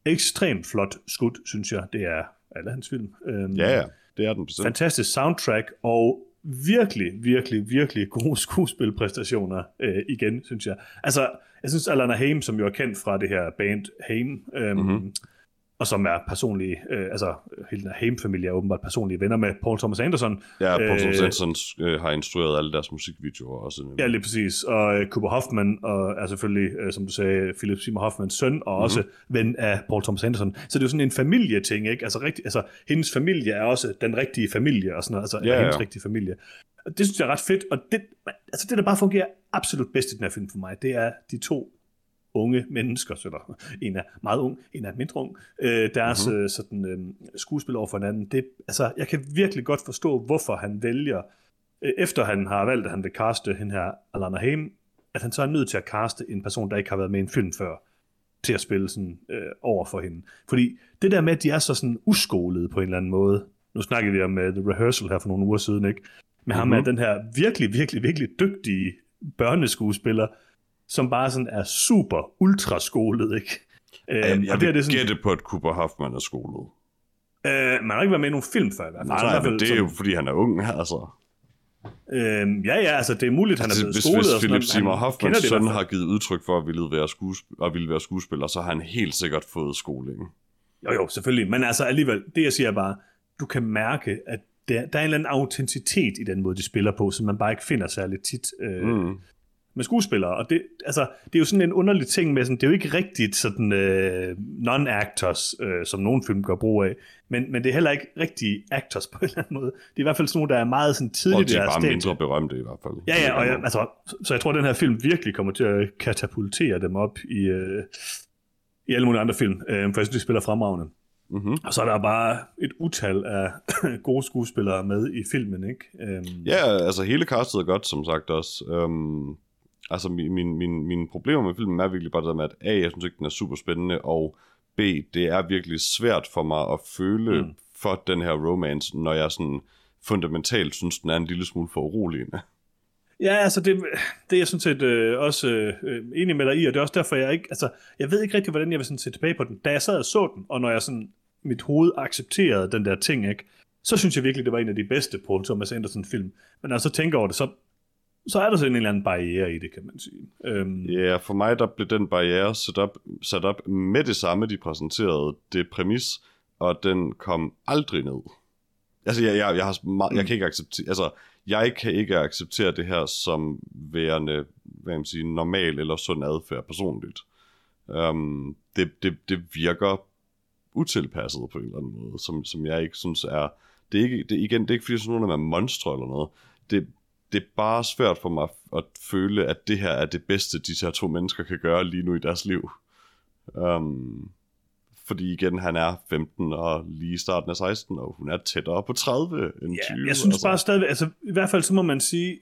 Speaker 1: ekstremt flot skudt, synes jeg. Det er alle hans film. Øhm,
Speaker 2: Ja, ja, det er den bestemt.
Speaker 1: Fantastisk soundtrack, og virkelig, virkelig, virkelig gode skuespilpræstationer øh, igen, synes jeg. Altså, jeg synes, Alana Haim, som jo er kendt fra det her band Haim, øhm, mm-hmm og som er personlige, øh, altså hele den her Haim-familie er åbenbart personlige venner med Paul Thomas Anderson.
Speaker 2: Ja, Paul Thomas
Speaker 1: Øh,
Speaker 2: Anderson øh, har instrueret alle deres musikvideoer også.
Speaker 1: Ja, lige præcis. Og øh, Cooper Hoffman og er selvfølgelig, øh, som du sagde, Philip Seymour Hoffmans søn, og
Speaker 2: Mhm.
Speaker 1: mm-hmm. også ven af Paul Thomas Anderson. Så det er jo sådan en familieting, ikke? Altså, rigtig, altså hendes familie er også den rigtige familie, og sådan noget, altså
Speaker 2: Ja,
Speaker 1: ja,
Speaker 2: ja.
Speaker 1: hendes rigtige familie. Og det synes jeg er ret fedt, og det, altså det, der bare fungerer absolut bedst i den her film for mig, det er de to unge mennesker, eller en er meget ung, en er mindre ung, øh, deres
Speaker 2: Mhm.
Speaker 1: mm-hmm. sådan, øh, skuespil over for hinanden. Det, altså, jeg kan virkelig godt forstå, hvorfor han vælger, øh, efter han har valgt, at han vil kaste hende her Alana Haim, at han så er nødt til at kaste en person, der ikke har været med i en film før, til at spille sådan, øh, over for hende. Fordi det der med, at de er så sådan uskolede på en eller anden måde, nu snakkede vi om uh, The Rehearsal her for nogle uger siden, ikke? Men ham
Speaker 2: Mhm.
Speaker 1: er den her virkelig, virkelig, virkelig dygtige børneskuespiller, som bare sådan er super ultraskolet, ikke? Øhm,
Speaker 2: Jeg,
Speaker 1: og det er
Speaker 2: vil
Speaker 1: det sådan,
Speaker 2: gætte på, at Cooper Hoffman er skolet.
Speaker 1: øh, man har ikke været med i nogen film før i hvert fald.
Speaker 2: Nej, nej,
Speaker 1: fald
Speaker 2: men det er jo, fordi han er ung, altså.
Speaker 1: Øhm, ja, ja, altså det er muligt, han er
Speaker 2: Altså,
Speaker 1: blevet
Speaker 2: hvis,
Speaker 1: skolet.
Speaker 2: hvis
Speaker 1: og sådan
Speaker 2: Philip Seymour Hoffmans
Speaker 1: det
Speaker 2: søn har givet udtryk for at ville være, skuesp- og ville være skuespiller, så har han helt sikkert fået skoling.
Speaker 1: Jo, jo, selvfølgelig. Men altså alligevel, det jeg siger er bare, du kan mærke, at der, der er en eller anden autenticitet i den måde, de spiller på, som man bare ikke finder særlig tit øh, mm. Med skuespillere. Og det, altså, det er jo sådan en underlig ting med, sådan, det er jo ikke rigtigt sådan øh, non-actors, øh, som nogle film gør brug af, men, men det er heller ikke rigtige actors på en eller anden måde. Det er i hvert fald sådan nogle, der er meget sådan
Speaker 2: Og
Speaker 1: tidligt
Speaker 2: de
Speaker 1: i
Speaker 2: er bare
Speaker 1: stadie.
Speaker 2: mindre berømte i hvert fald.
Speaker 1: Ja, ja, og jeg, altså, så- jeg tror, at den her film virkelig kommer til at katapultere dem op i, øh, i alle mulige andre film, øh, for jeg synes, de spiller fremragende.
Speaker 2: Mm-hmm.
Speaker 1: Og så er der bare et utal af gode skuespillere med i filmen, ikke? Øhm,
Speaker 2: Ja, altså hele castet er godt, som sagt også. Um, altså min, min, min, mine problemer med filmen er virkelig bare det der med, at A, jeg synes ikke, den er super spændende, og B, det er virkelig svært for mig at føle mm. for den her romance, når jeg sådan fundamentalt synes, den er en lille smule for uroligende.
Speaker 1: Ja, altså det, det er jeg sådan set øh, også øh, enig med dig i, og det er også derfor, jeg ikke, altså, jeg ved ikke rigtig, hvordan jeg vil sådan se tilbage på den. Da jeg sad og så den, og når jeg sådan, mit hoved accepterede den der ting, ikke, så synes jeg virkelig, det var en af de bedste på Thomas Anderson-film. Men når jeg så tænker over det, så, så er der sådan en eller anden barriere i det, kan man sige. Øhm,
Speaker 2: Ja, yeah, for mig der blev den barriere sat op, sat op med det samme, de præsenterede det præmis, og den kom aldrig ned. Altså, jeg, jeg, jeg, har meget, jeg kan ikke acceptere, altså, jeg kan ikke acceptere det her som værende, hvad man siger, normal eller sund adfærd personligt. Um, det, det, det virker utilpasset på en eller anden måde, som, som jeg ikke synes er... Det er ikke, det, igen, det er ikke fordi, sådan nogen er monstre eller noget. Det, det er bare svært for mig at føle, at det her er det bedste, de her to mennesker kan gøre lige nu i deres liv. Um, fordi igen, han er 15 og lige starten af 16, og hun er tættere på 30 end
Speaker 1: ja,
Speaker 2: 20.
Speaker 1: jeg synes
Speaker 2: altså.
Speaker 1: bare stadigvæk, altså i hvert fald så må man sige,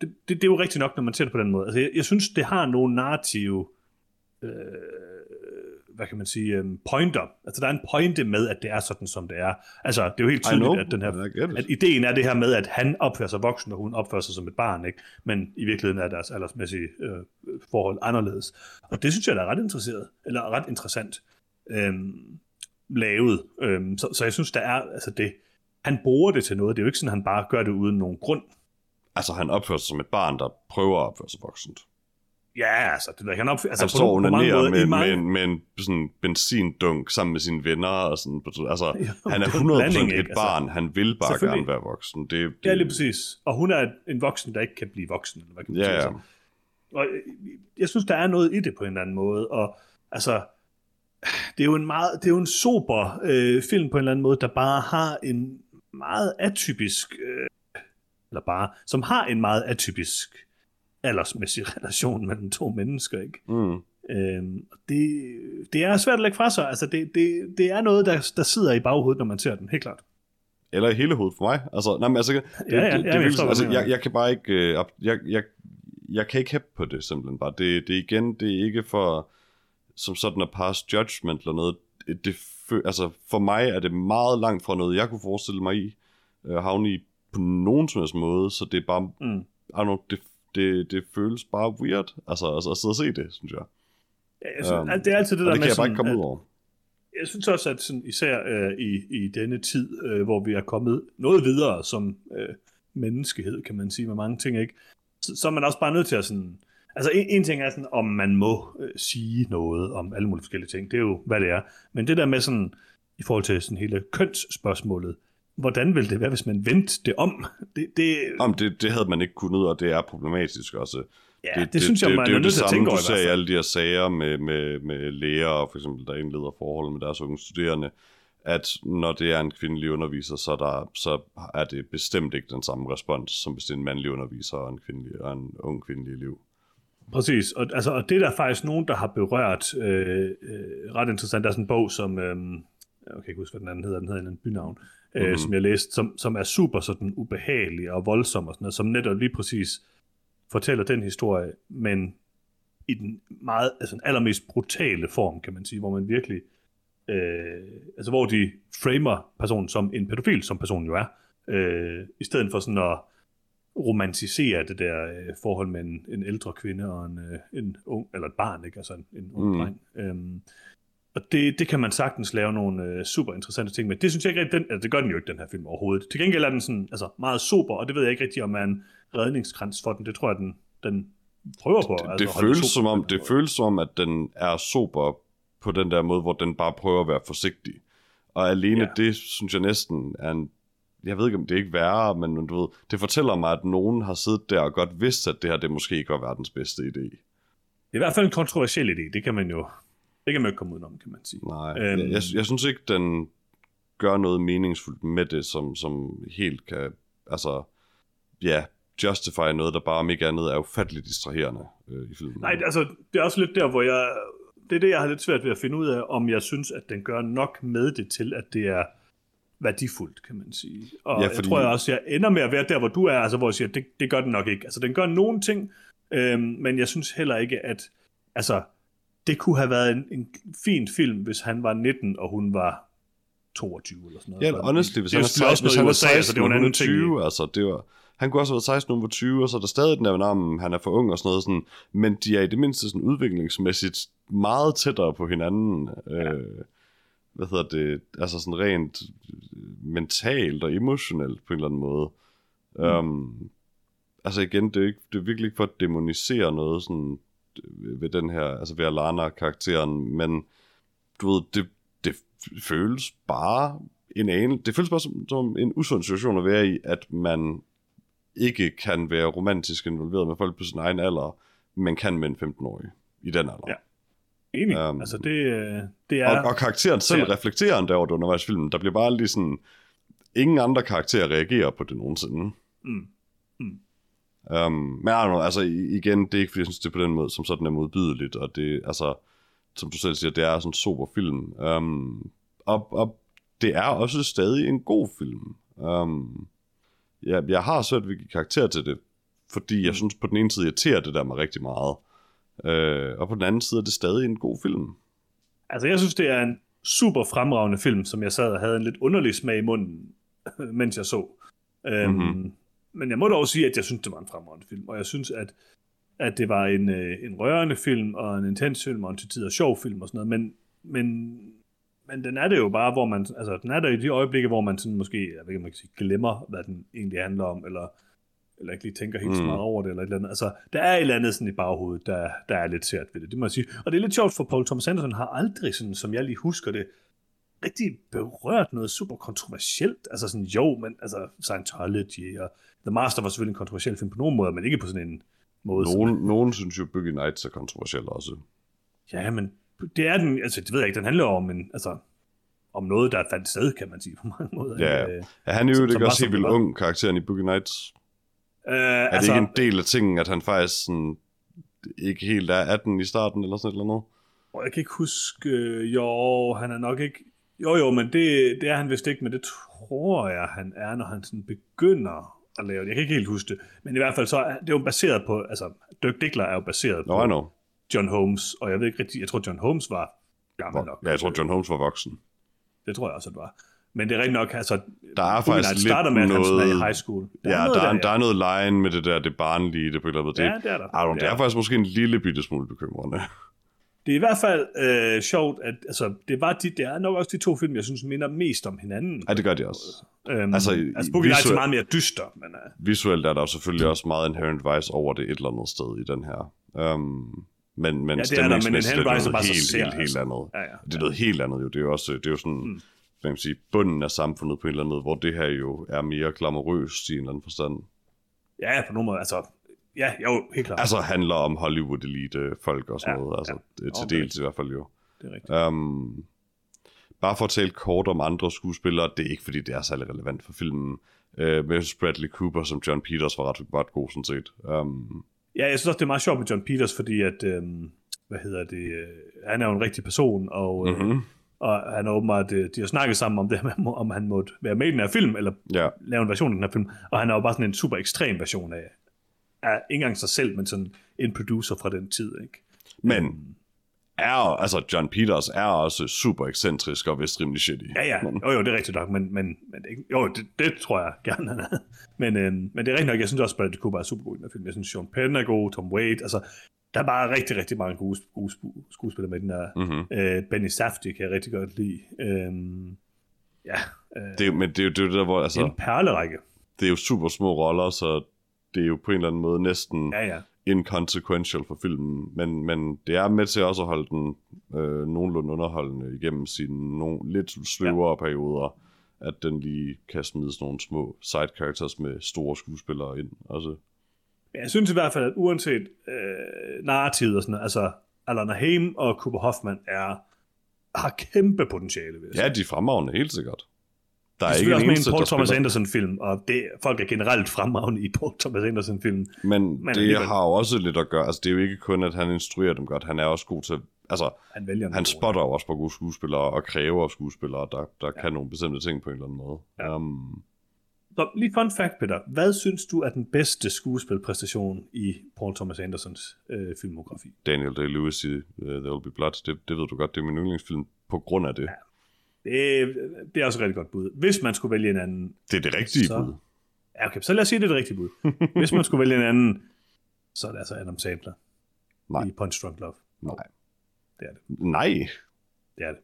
Speaker 1: det, det, det er jo rigtigt nok, når man ser det på den måde. Altså jeg, jeg synes, det har nogle narrative, øh, hvad kan man sige, um, pointer. Altså der er en pointe med, at det er sådan, som det er. Altså det er jo helt tydeligt, at den her, at ideen er det her med, at han opfører sig voksen, og hun opfører sig som et barn, ikke? Men i virkeligheden er deres aldersmæssige øh, forhold anderledes. Og det synes jeg, der er ret interesseret, eller ret interessant øhm, lavet. Øhm, så, så jeg synes, der er, altså det, han bruger det til noget. Det er jo ikke sådan, at han bare gør det uden nogen grund.
Speaker 2: Altså, han opfører sig som et barn, der prøver at opføre sig voksent.
Speaker 1: Ja, altså, det der, han opfører, altså
Speaker 2: Han står
Speaker 1: på, på mange måder,
Speaker 2: med,
Speaker 1: mange,
Speaker 2: med, en, med en sådan benzindunk sammen med sine venner. Og sådan, altså,
Speaker 1: Jo,
Speaker 2: han er
Speaker 1: det er en
Speaker 2: 100%
Speaker 1: blanding,
Speaker 2: et
Speaker 1: ikke? Altså,
Speaker 2: barn. Han vil bare gerne være voksen. Det, det,
Speaker 1: Ja, lige præcis. Og hun er en voksen, der ikke kan blive voksen. Eller hvad kan man
Speaker 2: Ja,
Speaker 1: sige.
Speaker 2: ja.
Speaker 1: Altså. Og øh, jeg synes, der er noget i det på en eller anden måde. Og altså, det er jo en meget, det er jo en sober øh, film på en eller anden måde, der bare har en meget atypisk, øh, eller bare, som har en meget atypisk aldersmæssig relation mellem to mennesker, ikke?
Speaker 2: Mm.
Speaker 1: Øhm, det, det er svært at lægge fra sig. Altså, det, det, det er noget, der, der sidder i baghovedet, når man ser den, helt klart.
Speaker 2: Eller i hele hovedet for mig. Altså, nej, men altså, det,
Speaker 1: Ja, ja,
Speaker 2: det,
Speaker 1: ja,
Speaker 2: det,
Speaker 1: jeg
Speaker 2: virkelig,
Speaker 1: forstår, hvad
Speaker 2: altså, jeg, jeg kan bare ikke, øh, jeg, jeg, jeg kan ikke hæppe på det simpelthen bare. Det, det igen, det er ikke for, som sådan at pass judgment eller noget. Det, det, altså, for mig er det meget langt fra noget, jeg kunne forestille mig i, øh, havne i på nogen som helst måde, så det er bare,
Speaker 1: Mm.
Speaker 2: I know, det, det, det føles bare weird, altså, altså at sidde og se det, synes jeg.
Speaker 1: Ja, jeg synes,
Speaker 2: Øhm,
Speaker 1: um, det er altid det
Speaker 2: Og
Speaker 1: der
Speaker 2: det
Speaker 1: med
Speaker 2: kan jeg bare ikke komme
Speaker 1: at-
Speaker 2: ud over.
Speaker 1: jeg synes også, at sådan, især øh, i, i denne tid, øh, hvor vi er kommet noget videre som øh, menneskehed, kan man sige, med mange ting, ikke? Så, så er man også bare nødt til at sådan... Altså en, en ting er sådan, om man må øh, sige noget om alle mulige forskellige ting. Det er jo, hvad det er. Men det der med sådan, i forhold til sådan hele kønsspørgsmålet, hvordan ville det være, hvis man vendte det om? Det, det,
Speaker 2: Om det, det havde man ikke kunnet, og det er problematisk også.
Speaker 1: ja, det, det, synes jeg, man
Speaker 2: det,
Speaker 1: er
Speaker 2: det,
Speaker 1: nødt til
Speaker 2: det
Speaker 1: at
Speaker 2: samme,
Speaker 1: tænke
Speaker 2: du
Speaker 1: over i
Speaker 2: ser
Speaker 1: hvert
Speaker 2: i
Speaker 1: fald.
Speaker 2: alle de her sager med, med, med læger, for eksempel, der indleder forhold med deres unge studerende, at når det er en kvindelig underviser, så er, der, så er det bestemt ikke den samme respons, som hvis det er en mandlig underviser og en, kvindelig, og en ung kvindelig elev.
Speaker 1: Præcis, og, altså, og det er der faktisk nogen, der har berørt øh, øh, ret interessant. Der er sådan en bog, som, øh, jeg kan ikke huske, hvad den anden hedder, den hedder en bynavn, øh,
Speaker 2: Mhm.
Speaker 1: som jeg læste, som, som er super sådan ubehagelig og voldsom og sådan noget, som netop lige præcis fortæller den historie, men i den meget, altså den allermest brutale form, kan man sige, hvor man virkelig, øh, altså hvor de framer personen som en pædofil, som personen jo er, øh, i stedet for sådan at romantisere det der øh, forhold med en, en ældre kvinde og en, øh, en ung, eller et barn, ikke? altså en, en ung
Speaker 2: mm.
Speaker 1: dreng. Øhm, og det, det kan man sagtens lave nogle øh, super interessante ting med. Det synes jeg ikke rigtig, den, altså, det gør den jo ikke, den her film overhovedet. Til gengæld er den sådan, altså, meget super, og det ved jeg ikke rigtig, om er en redningskrans for den. Det tror jeg, den, den prøver på.
Speaker 2: Det,
Speaker 1: altså,
Speaker 2: det, føles
Speaker 1: super
Speaker 2: som om, det føles som om, at den er sober på den der måde, hvor den bare prøver at være forsigtig. Og alene
Speaker 1: Ja.
Speaker 2: det, synes jeg næsten er en... Jeg ved ikke, om det er ikke værre, men du ved, det fortæller mig, at nogen har siddet der og godt vidst, at det her det måske ikke var verdens bedste idé.
Speaker 1: Det er i hvert fald en kontroversiel idé. Det kan man jo det kan man jo ikke komme udenom, kan man sige.
Speaker 2: Nej,
Speaker 1: Øhm.
Speaker 2: jeg, jeg synes ikke, den gør noget meningsfuldt med det, som, som helt kan, altså, ja, justify noget, der bare om ikke andet er ufatteligt distraherende øh, i filmen.
Speaker 1: Nej, altså, det er også lidt der, hvor jeg... Det er det, jeg har lidt svært ved at finde ud af, om jeg synes, at den gør nok med det til, at det er værdifuldt, kan man sige. Og
Speaker 2: Ja, fordi-
Speaker 1: jeg tror jeg også, jeg ender med at være der, hvor du er, altså hvor jeg siger, det, det gør den nok ikke. Altså, den gør nogle ting, øhm, men jeg synes heller ikke, at... Altså, det kunne have været en, en fin film, hvis han var 19, og hun var 22 eller sådan noget.
Speaker 2: Ja, honestly, hvis
Speaker 1: det
Speaker 2: han
Speaker 1: selvfølgelig
Speaker 2: 16, hvis han
Speaker 1: USA,
Speaker 2: 16,
Speaker 1: så det jo en anden ting.
Speaker 2: 20, altså, det var, han kunne også have været 16, hun var 20, og så er der stadig den der, om han er for ung og sådan noget, sådan, men de er i det mindste sådan udviklingsmæssigt meget tættere på hinanden. Ja. Øh, hvad hedder det, altså sådan rent mentalt og emotionelt på en eller anden måde. Mm. Um, altså igen, det er, ikke, det er virkelig ikke for at demonisere noget sådan ved den her, altså ved Alana-karakteren, men du ved, det, det føles bare en ane, det føles bare som, som en usund situation at være i, at man ikke kan være romantisk involveret med folk på sin egen alder, men kan med en 15-årig i den alder.
Speaker 1: Ja. Enig. Um, altså det, det er...
Speaker 2: Og, og karakteren selv
Speaker 1: Ja.
Speaker 2: reflekterer endda over det undervejs filmen. Der bliver bare lige sådan... Ingen andre karakterer reagerer på det nogensinde.
Speaker 1: Mm.
Speaker 2: Um, men I don't know, altså igen, det er ikke fordi, jeg synes, det er på den måde, som sådan er modbydeligt, og det, altså, som du selv siger, det er sådan en super film. Um, og, og det er også stadig en god film. Um, jeg, jeg har svært ved at give karakter til det, fordi jeg synes på den ene side irriterer det der mig rigtig meget. Uh, og på den anden side er det stadig en god film.
Speaker 1: Altså, jeg synes, det er en super fremragende film, som jeg sad og havde en lidt underlig smag i munden, mens jeg så. Øhm,
Speaker 2: Mhm.
Speaker 1: mm-hmm. Men jeg må dog sige, at jeg synes, det var en fremragende film, og jeg synes, at, at det var en, øh, en rørende film, og en intens film, og en til tider sjov film og sådan noget, men, men, men den er det jo bare, hvor man, altså den er der i de øjeblikke, hvor man sådan måske, jeg ved ikke, man kan sige, glemmer, hvad den egentlig handler om, eller, eller ikke lige tænker helt mm. så meget over det, eller et eller andet. Altså, der er et eller andet sådan i baghovedet, der, der er lidt sært ved det, det må jeg sige. Og det er lidt sjovt, for Paul Thomas Anderson har aldrig, sådan, som jeg lige husker det, rigtig berørt noget super kontroversielt. Altså sådan, jo, men altså Scientology og The Master var selvfølgelig en kontroversiel film på nogen måder, men ikke på sådan en måde. som-
Speaker 2: Nogen, nogen synes jo, Boogie Nights er kontroversiel også.
Speaker 1: Ja, men det er den, altså det ved jeg ikke, den handler jo om, en, altså, om noget, der fandt sted, kan man sige, på mange måder.
Speaker 2: Ja,
Speaker 1: Øh,
Speaker 2: Er han jo
Speaker 1: Som-
Speaker 2: ikke også helt vildt ung, karakteren i Boogie Nights?
Speaker 1: øh,
Speaker 2: Er
Speaker 1: altså,
Speaker 2: det ikke en del af tingen, at han faktisk sådan, ikke helt er 18 i starten, eller sådan et eller andet?
Speaker 1: Jeg kan ikke huske, øh, jo, han er nok ikke, jo jo, men det, det er han vist ikke, men det tror jeg, han er, når han sådan begynder at lave det. Jeg kan ikke helt huske det, men i hvert fald så er det er jo baseret på, altså Dirk Diggler er jo baseret
Speaker 2: Nå,
Speaker 1: på
Speaker 2: know.
Speaker 1: John Holmes, og jeg ved ikke rigtig, jeg tror John Holmes var gammel nok.
Speaker 2: Ja, jeg tror, John Holmes var voksen.
Speaker 1: Det tror jeg også, at det var. Men det er rigtig nok, altså,
Speaker 2: Der er faktisk lidt
Speaker 1: starter med, at han sådan er
Speaker 2: noget-
Speaker 1: i high school.
Speaker 2: Ja,
Speaker 1: noget
Speaker 2: der, er,
Speaker 1: ja.
Speaker 2: der er noget line med det der, det barnlige, det på eller måde.
Speaker 1: Ja,
Speaker 2: Det,
Speaker 1: det er der.
Speaker 2: I don't, det
Speaker 1: Ja.
Speaker 2: er faktisk måske en lille bitte smule bekymrende.
Speaker 1: Det er i hvert fald øh, sjovt, at altså, det, var de, det er nok også de to film, jeg synes minder mest om hinanden.
Speaker 2: Ja, det gør de også.
Speaker 1: Øhm,
Speaker 2: altså,
Speaker 1: altså, Boogie Nights er meget mere dyster, men uh,
Speaker 2: Visuelt er der jo selvfølgelig også meget Inherent Vice over det et eller andet sted i den her. Um, men, men
Speaker 1: Ja, det er der, men Inherent Vice er bare så
Speaker 2: helt,
Speaker 1: sær,
Speaker 2: helt, helt
Speaker 1: altså.
Speaker 2: andet.
Speaker 1: ja, ja.
Speaker 2: Det er noget helt andet jo. Det er jo også, det er jo sådan, mm. kan man sige, bunden af samfundet på en eller anden måde, hvor det her jo er mere glamourøst i en eller anden forstand.
Speaker 1: Ja, på nogen måde, altså, ja, jo, helt klart.
Speaker 2: Altså handler om Hollywood elite folk og sådan
Speaker 1: Ja,
Speaker 2: noget. Altså,
Speaker 1: ja.
Speaker 2: til
Speaker 1: Okay.
Speaker 2: dels i hvert fald jo.
Speaker 1: det er rigtigt.
Speaker 2: Um, bare for at tale kort om andre skuespillere, det er ikke fordi, det er særlig relevant for filmen. Uh, men jeg synes Bradley Cooper som John Peters var ret, ret god sådan set. Um,
Speaker 1: Ja, jeg synes også, det er meget sjovt med John Peters, fordi at, øhm, hvad hedder det, øh, han er jo en rigtig person, og, øh,
Speaker 2: mm-hmm.
Speaker 1: og han er åbenbart, øh, de har snakket sammen om det, her med, om han måtte være med i den her film, eller
Speaker 2: Ja,
Speaker 1: lave en version af den her film, og han er jo bare sådan en super ekstrem version af, af ikke engang sig selv, men sådan en producer fra den tid, ikke?
Speaker 2: men er, altså John Peters er også super ekscentrisk og vist rimelig shitty.
Speaker 1: Ja, ja, jo, jo, det er rigtigt nok, men, men, men det, er jo, det, det tror jeg gerne, han er. Men, øhm, men det er rigtigt nok, jeg synes også, at Bradley Cooper er super god i den her film. Jeg synes, Sean Penn er god, Tom Waite, altså, der er bare rigtig, rigtig mange gode, gode skuespillere med den her.
Speaker 2: mm-hmm.
Speaker 1: Øh, Benny Safdie kan jeg rigtig godt lide. Øhm, ja, øh,
Speaker 2: det, er men det er jo det, er der, hvor altså,
Speaker 1: en perlerække.
Speaker 2: det er jo super små roller, så det er jo på en eller anden måde næsten
Speaker 1: Ja, ja.
Speaker 2: inconsequential for filmen, men, men det er med til også at holde den øh, nogenlunde underholdende igennem sine no, lidt sløvere ja. perioder, at den lige kan smide sådan nogle små side characters med store skuespillere ind. Altså,
Speaker 1: Men Jeg synes i hvert fald, at uanset øh, narrativet og sådan noget, altså Alana Haim og Cooper Hoffman er, har kæmpe potentiale, sige.
Speaker 2: ja, de er fremragende, helt sikkert. Der
Speaker 1: Det
Speaker 2: er
Speaker 1: er
Speaker 2: ikke
Speaker 1: selvfølgelig
Speaker 2: en
Speaker 1: også med
Speaker 2: eneste,
Speaker 1: en Paul Thomas. Anderson-film, og det, folk er generelt fremragende i Paul Thomas Anderson-film.
Speaker 2: Men,
Speaker 1: Men
Speaker 2: det
Speaker 1: alligevel.
Speaker 2: har jo også lidt at gøre, altså det er jo ikke kun, at han instruerer dem godt, han er også god til, altså
Speaker 1: Han vælger
Speaker 2: han spotter jo også på gode skuespillere og kræver skuespillere, der, der ja. kan nogle bestemte ting på en eller anden måde.
Speaker 1: Ja.
Speaker 2: Um,
Speaker 1: Så lige fun fact, Peter. Hvad synes du er den bedste skuespilpræstation i Paul Thomas Andersons øh, filmografi?
Speaker 2: Daniel Day-Lewis i uh, There Will Be Blood, det, det ved du godt, det er min yndlingsfilm på grund af det. Ja.
Speaker 1: Det, det er også et rigtig godt bud. Hvis man skulle vælge en anden...
Speaker 2: Det er det rigtige
Speaker 1: så...
Speaker 2: bud.
Speaker 1: Ja, okay, så lad os sige, det er det rigtige bud. Hvis man skulle vælge en anden, så er det altså Adam Sandler
Speaker 2: Nej.
Speaker 1: i Punch Drunk Love.
Speaker 2: Nej.
Speaker 1: Det er det.
Speaker 2: Nej.
Speaker 1: Det er det.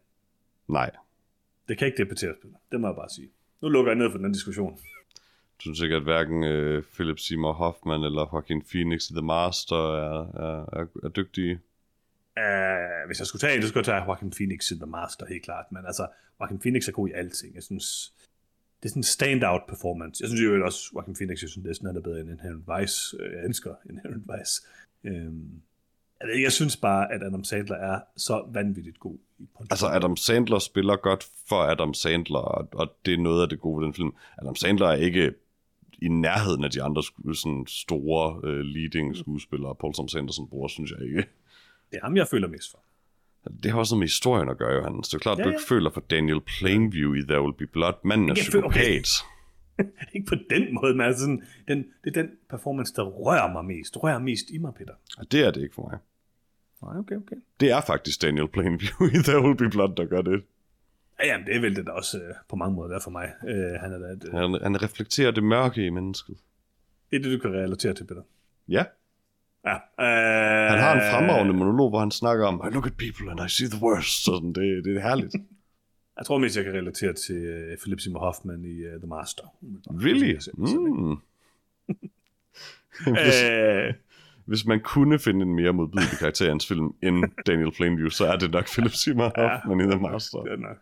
Speaker 2: Nej.
Speaker 1: Det kan ikke debatteres, Peter. Det må jeg bare sige. Nu lukker jeg ned for den diskussion.
Speaker 2: Jeg synes ikke, at hverken uh, Philip Seymour Hoffman eller Joaquin Phoenix The Master er, er, er, er dygtige.
Speaker 1: Uh, hvis jeg skulle tage en, så skulle jeg tage Joaquin Phoenix i The Master, helt klart. Men altså, Joaquin Phoenix er god i alting. Jeg synes, det er sådan en standout performance. Jeg synes jo også, Joaquin Phoenix, jeg synes, det er sådan, er bedre end Inherent Vice. Øh, jeg elsker Inherent Vice. Um, jeg synes bare, at Adam Sandler er så vanvittigt god. I
Speaker 2: Altså, Adam Sandler spiller godt for Adam Sandler, og, og det er noget af det gode ved den film. Adam Sandler er ikke i nærheden af de andre sådan store uh, leading skuespillere, Paul Thomas Anderson bruger, synes jeg ikke.
Speaker 1: Det er ham, jeg føler mest for.
Speaker 2: Det har også noget med historien at gøre, Johannes. Det er klart, ja,
Speaker 1: Ja,
Speaker 2: du ikke føler for Daniel Plainview i There Will Be Blood. Manden er psykopat.
Speaker 1: ikke på den måde, men altså sådan, den, det er den performance, der rører mig mest. Rører mest i mig, Peter.
Speaker 2: Og det er det ikke for mig.
Speaker 1: Nej, okay, okay.
Speaker 2: Det er faktisk Daniel Plainview i There Will Be Blood, der gør det.
Speaker 1: Ja, jamen, det vil det da også øh, på mange måder være for mig. Øh, han er da et, øh,
Speaker 2: Han, han reflekterer det mørke i mennesket.
Speaker 1: det er det, du kan relatere til, Peter.
Speaker 2: Ja,
Speaker 1: Ja. Øh,
Speaker 2: han har en fremragende monolog, hvor han snakker om, I look at people and I see the worst. Sådan, det, det er herligt.
Speaker 1: Jeg tror mest, jeg kan relatere til øh, Philip Seymour Hoffman i uh, The Master.
Speaker 2: Really? Mm. hvis,
Speaker 1: Øh,
Speaker 2: hvis man kunne finde en mere modbydelig karakter i hans film end Daniel Plainview, så er det nok Philip Seymour Hoffman i The Master.
Speaker 1: det er nok.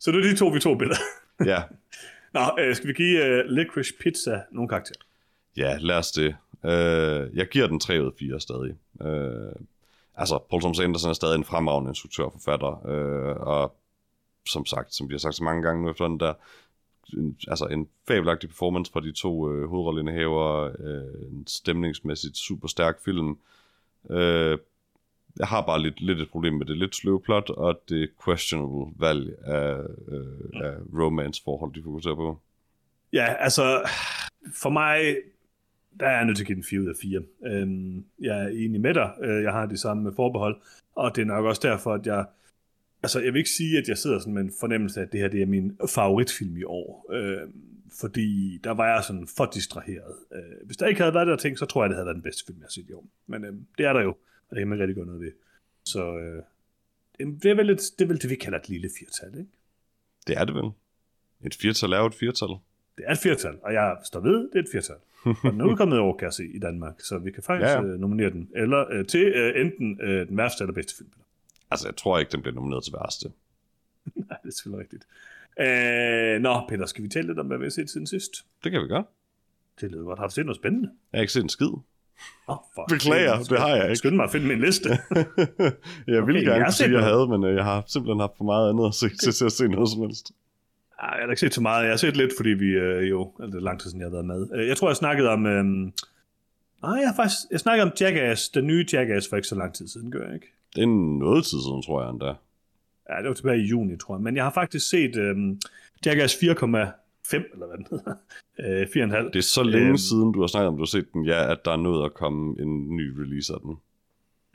Speaker 1: Så det er de to, vi to billeder.
Speaker 2: Ja,
Speaker 1: Nå, øh, skal vi give uh, Licorice Pizza nogle karakterer?
Speaker 2: ja lad os det. Øh, jeg giver den 3 ud af 4 stadig. Øh, altså, Paul Thomas Anderson er stadig en fremragende instruktør og forfatter, øh, og som sagt, som vi har sagt så mange gange nu efterhånden, der, en, altså en fabelagtig performance fra de to øh, hovedrolleindehavere, øh, en stemningsmæssigt super stærk film. Øh, jeg har bare lidt, lidt et problem med det lidt sløve plot, og det questionable valg af, øh, af romance-forhold, de fokuserer på.
Speaker 1: Ja, altså, for mig, der er jeg nødt til at give den 4 ud af 4. Øhm, jeg er enig med dig. Øh, Jeg har de samme forbehold, og det er nok også derfor, at jeg... Altså, jeg vil ikke sige, at jeg sidder sådan med en fornemmelse af, at det her det er min favoritfilm i år. Øh, fordi der var jeg sådan for distraheret. Øh, hvis der ikke havde været der ting, så tror jeg, det havde været den bedste film, jeg har set i år. Men øh, det er der jo, og det kan man rigtig gøre noget ved. Så øh, det, er vel et, det er vel det, vi kalder et lille firtal, ikke?
Speaker 2: Det er det vel. Et firtal er jo et firtal.
Speaker 1: Det er et firtal, og jeg står ved, det er et firtal. Og den er udkommet i år, kan jeg se, i Danmark, så vi kan faktisk
Speaker 2: Ja,
Speaker 1: ja. nominere den eller øh, til øh, enten øh, den værste eller bedste film.
Speaker 2: Altså, jeg tror ikke, den bliver nomineret til værste.
Speaker 1: Nej, det er selvfølgelig rigtigt. Øh, nå, Peter, skal vi tale lidt om, hvad vi har set siden sidst?
Speaker 2: Det kan vi gøre.
Speaker 1: Det lyder godt. Har du set noget spændende?
Speaker 2: Jeg har ikke set en skid.
Speaker 1: Oh, fuck.
Speaker 2: Beklager, det har jeg ikke.
Speaker 1: Skynd mig at finde min liste.
Speaker 2: jeg ville
Speaker 1: Okay,
Speaker 2: gerne sige, at jeg havde, men øh, jeg har simpelthen haft for meget andet at se til at se noget som helst.
Speaker 1: Ej, jeg har ikke set så meget. Jeg har set lidt, fordi vi øh, jo, altså, det er lang tid siden, jeg har været med. Øh, Jeg tror, jeg snakkede om... Øh, nej, jeg har faktisk... Jeg snakkede om Jackass, den nye Jackass, for ikke så lang tid siden, gør jeg ikke?
Speaker 2: Det er noget tid siden, tror jeg endda.
Speaker 1: Ja, det var tilbage i juni, tror jeg. Men jeg har faktisk set øhm, Jackass 4,5, eller hvad den hedder. Øh, 4,5.
Speaker 2: Det er så længe
Speaker 1: Øhm.
Speaker 2: siden, du har snakket om, du har set den, ja, at der er nået at komme en ny release af den.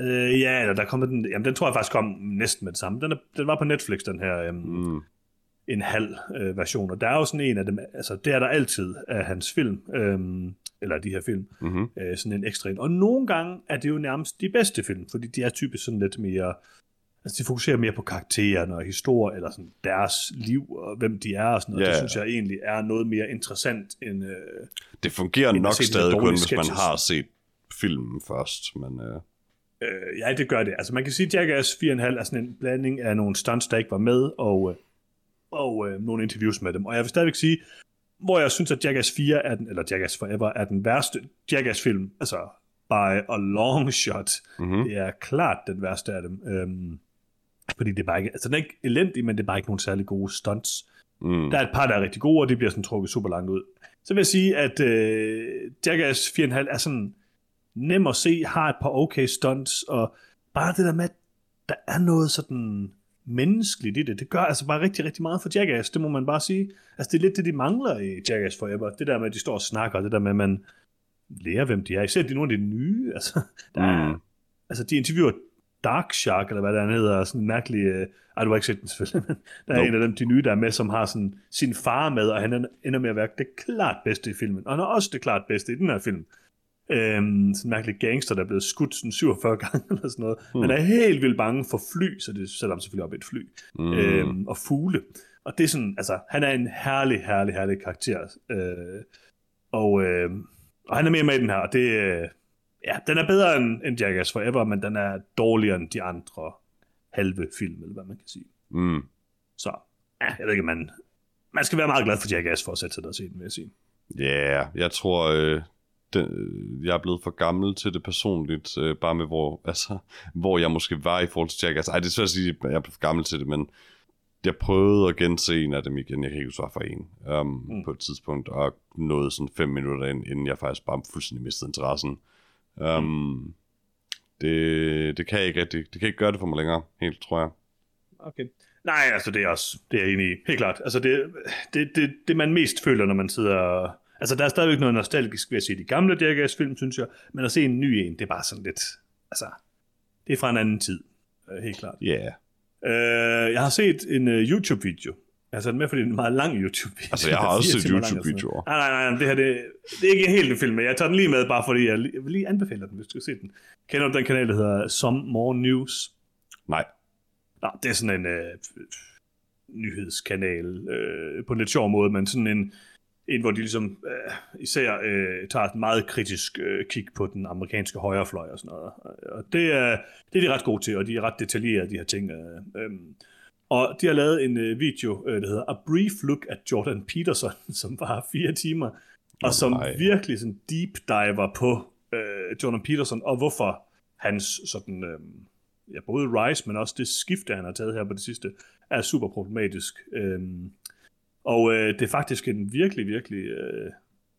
Speaker 1: Øh, ja, eller der kommer den... Jamen, den tror jeg faktisk kom næsten med det samme. Den, er, den var på Netflix, den her øhm, mm. En halv øh, version. Og der er jo sådan en af dem... Altså, det er der altid af hans film. Øhm, eller de her film.
Speaker 2: Mm-hmm.
Speaker 1: Øh, sådan en ekstra en. Og nogle gange er det jo nærmest de bedste film, fordi de er typisk sådan lidt mere... Altså, de fokuserer mere på karaktererne og historie, eller sådan deres liv, og hvem de er, og sådan noget.
Speaker 2: Ja.
Speaker 1: Det synes jeg egentlig er noget mere interessant end... Øh,
Speaker 2: Det fungerer
Speaker 1: End
Speaker 2: nok stadig kun, hvis man har set filmen først, men øh,
Speaker 1: Øh, ja, det gør det. Altså man kan sige, at Jackass 4,5 er sådan en blanding af nogle stunts, der ikke var med, og, øh, og øh, nogle interviews med dem. Og jeg vil stadigvæk sige, hvor jeg synes, at Jackass 4 er den, eller Jackass Forever er den værste Jackass-film, altså by a long shot.
Speaker 2: mm-hmm.
Speaker 1: Det er klart den værste af dem. Øhm, fordi det er bare ikke, altså den er ikke elendig, men det er bare ikke nogen særlig gode stunts.
Speaker 2: mm.
Speaker 1: Der er et par, der er rigtig gode, og de bliver sådan trukket super langt ud. Så vil jeg sige, at øh, Jackass 4,5 er sådan nem at se, har et par okay stunts, og bare det der med, at der er noget sådan menneskeligt i det. Det gør altså bare rigtig, rigtig meget for Jackass, det må man bare sige. Altså det er lidt det, de mangler i Jackass Forever. Det der med, at de står og snakker, det der med, at man lærer, hvem de er. Især de nogle af de nye. Altså, der er,
Speaker 2: Mm.
Speaker 1: altså de interviewer Dark Shark, eller hvad der hedder, sådan en mærkelig... Øh, ej, du har ikke set den selvfølgelig, men der er
Speaker 2: Nope.
Speaker 1: en af dem, de nye, der er med, som har sådan sin far med, og han ender med at være det klart bedste i filmen. Og han er også det klart bedste i den her film. Øhm, sådan en mærkelig gangster, der er blevet skudt sådan 47 gange eller sådan noget. Mm. Han er helt vildt bange for fly, så det sætter ham selvfølgelig op i et fly.
Speaker 2: Mm.
Speaker 1: Øhm, og fugle. Og det er sådan, altså, han er en herlig, herlig, herlig karakter. Øh, og, øh, og han er mere med i den her, og det, øh, ja, den er bedre end, end Jackass Forever, men den er dårligere end de andre halve film, eller hvad man kan sige.
Speaker 2: Mm.
Speaker 1: Så, ja, jeg ved ikke, man, man skal være meget glad for Jackass for at sætte sig der og se den, vil jeg sige.
Speaker 2: Ja, yeah, jeg tror, øh, den, øh, jeg er blevet for gammel til det personligt, øh, bare med hvor, altså, hvor jeg måske var i forhold til Jackass. Ej, det er svært at sige, at jeg er blevet for gammel til det, men jeg prøvede at gense en af dem igen. Jeg kan ikke huske, for en um, mm. på et tidspunkt, og nåede sådan fem minutter ind, inden jeg faktisk bare fuldstændig mistede interessen. Um, mm. det, det kan jeg ikke rigtig, det kan ikke gøre det for mig længere, helt, tror jeg.
Speaker 1: Okay. Nej, altså det er også, det er jeg enig i, helt klart. Altså det, det, det, det man mest føler, når man sidder og- Altså der er stadigvæk noget nostalgisk ved at se de gamle Jackass-film, synes jeg, men at se en ny en, det er bare sådan lidt, altså, det er fra en anden tid, øh, helt klart.
Speaker 2: Ja, yeah.
Speaker 1: Øh, jeg har set en uh, YouTube-video. Jeg har sat med, fordi det er en meget lang YouTube-video.
Speaker 2: Altså, jeg har også set YouTube-videoer.
Speaker 1: Nej, nej, nej, det her, det, det er ikke helt en film, men jeg tager den lige med, bare fordi jeg, jeg vil lige anbefale den, hvis du skal se den. Kender du den kanal, der hedder Some More News?
Speaker 2: nej.
Speaker 1: Nå, det er sådan en øh, nyhedskanal øh, på en lidt sjov måde, men sådan en, en hvor de ligesom øh, især øh, tager et meget kritisk øh, kig på den amerikanske højrefløj og sådan noget. Og det er, det er de ret gode til, og de er ret detaljerede, de her ting. Øh, øh. Og de har lavet en øh, video, øh, der hedder A Brief Look at Jordan Peterson, som var fire timer, og som
Speaker 2: nej.
Speaker 1: virkelig sådan deep diver på øh, Jordan Peterson, og hvorfor hans sådan... Øh, ja, både Rise, men også det skifte, han har taget her på det sidste, er super problematisk. Øhm, og øh, det er faktisk en virkelig, virkelig øh,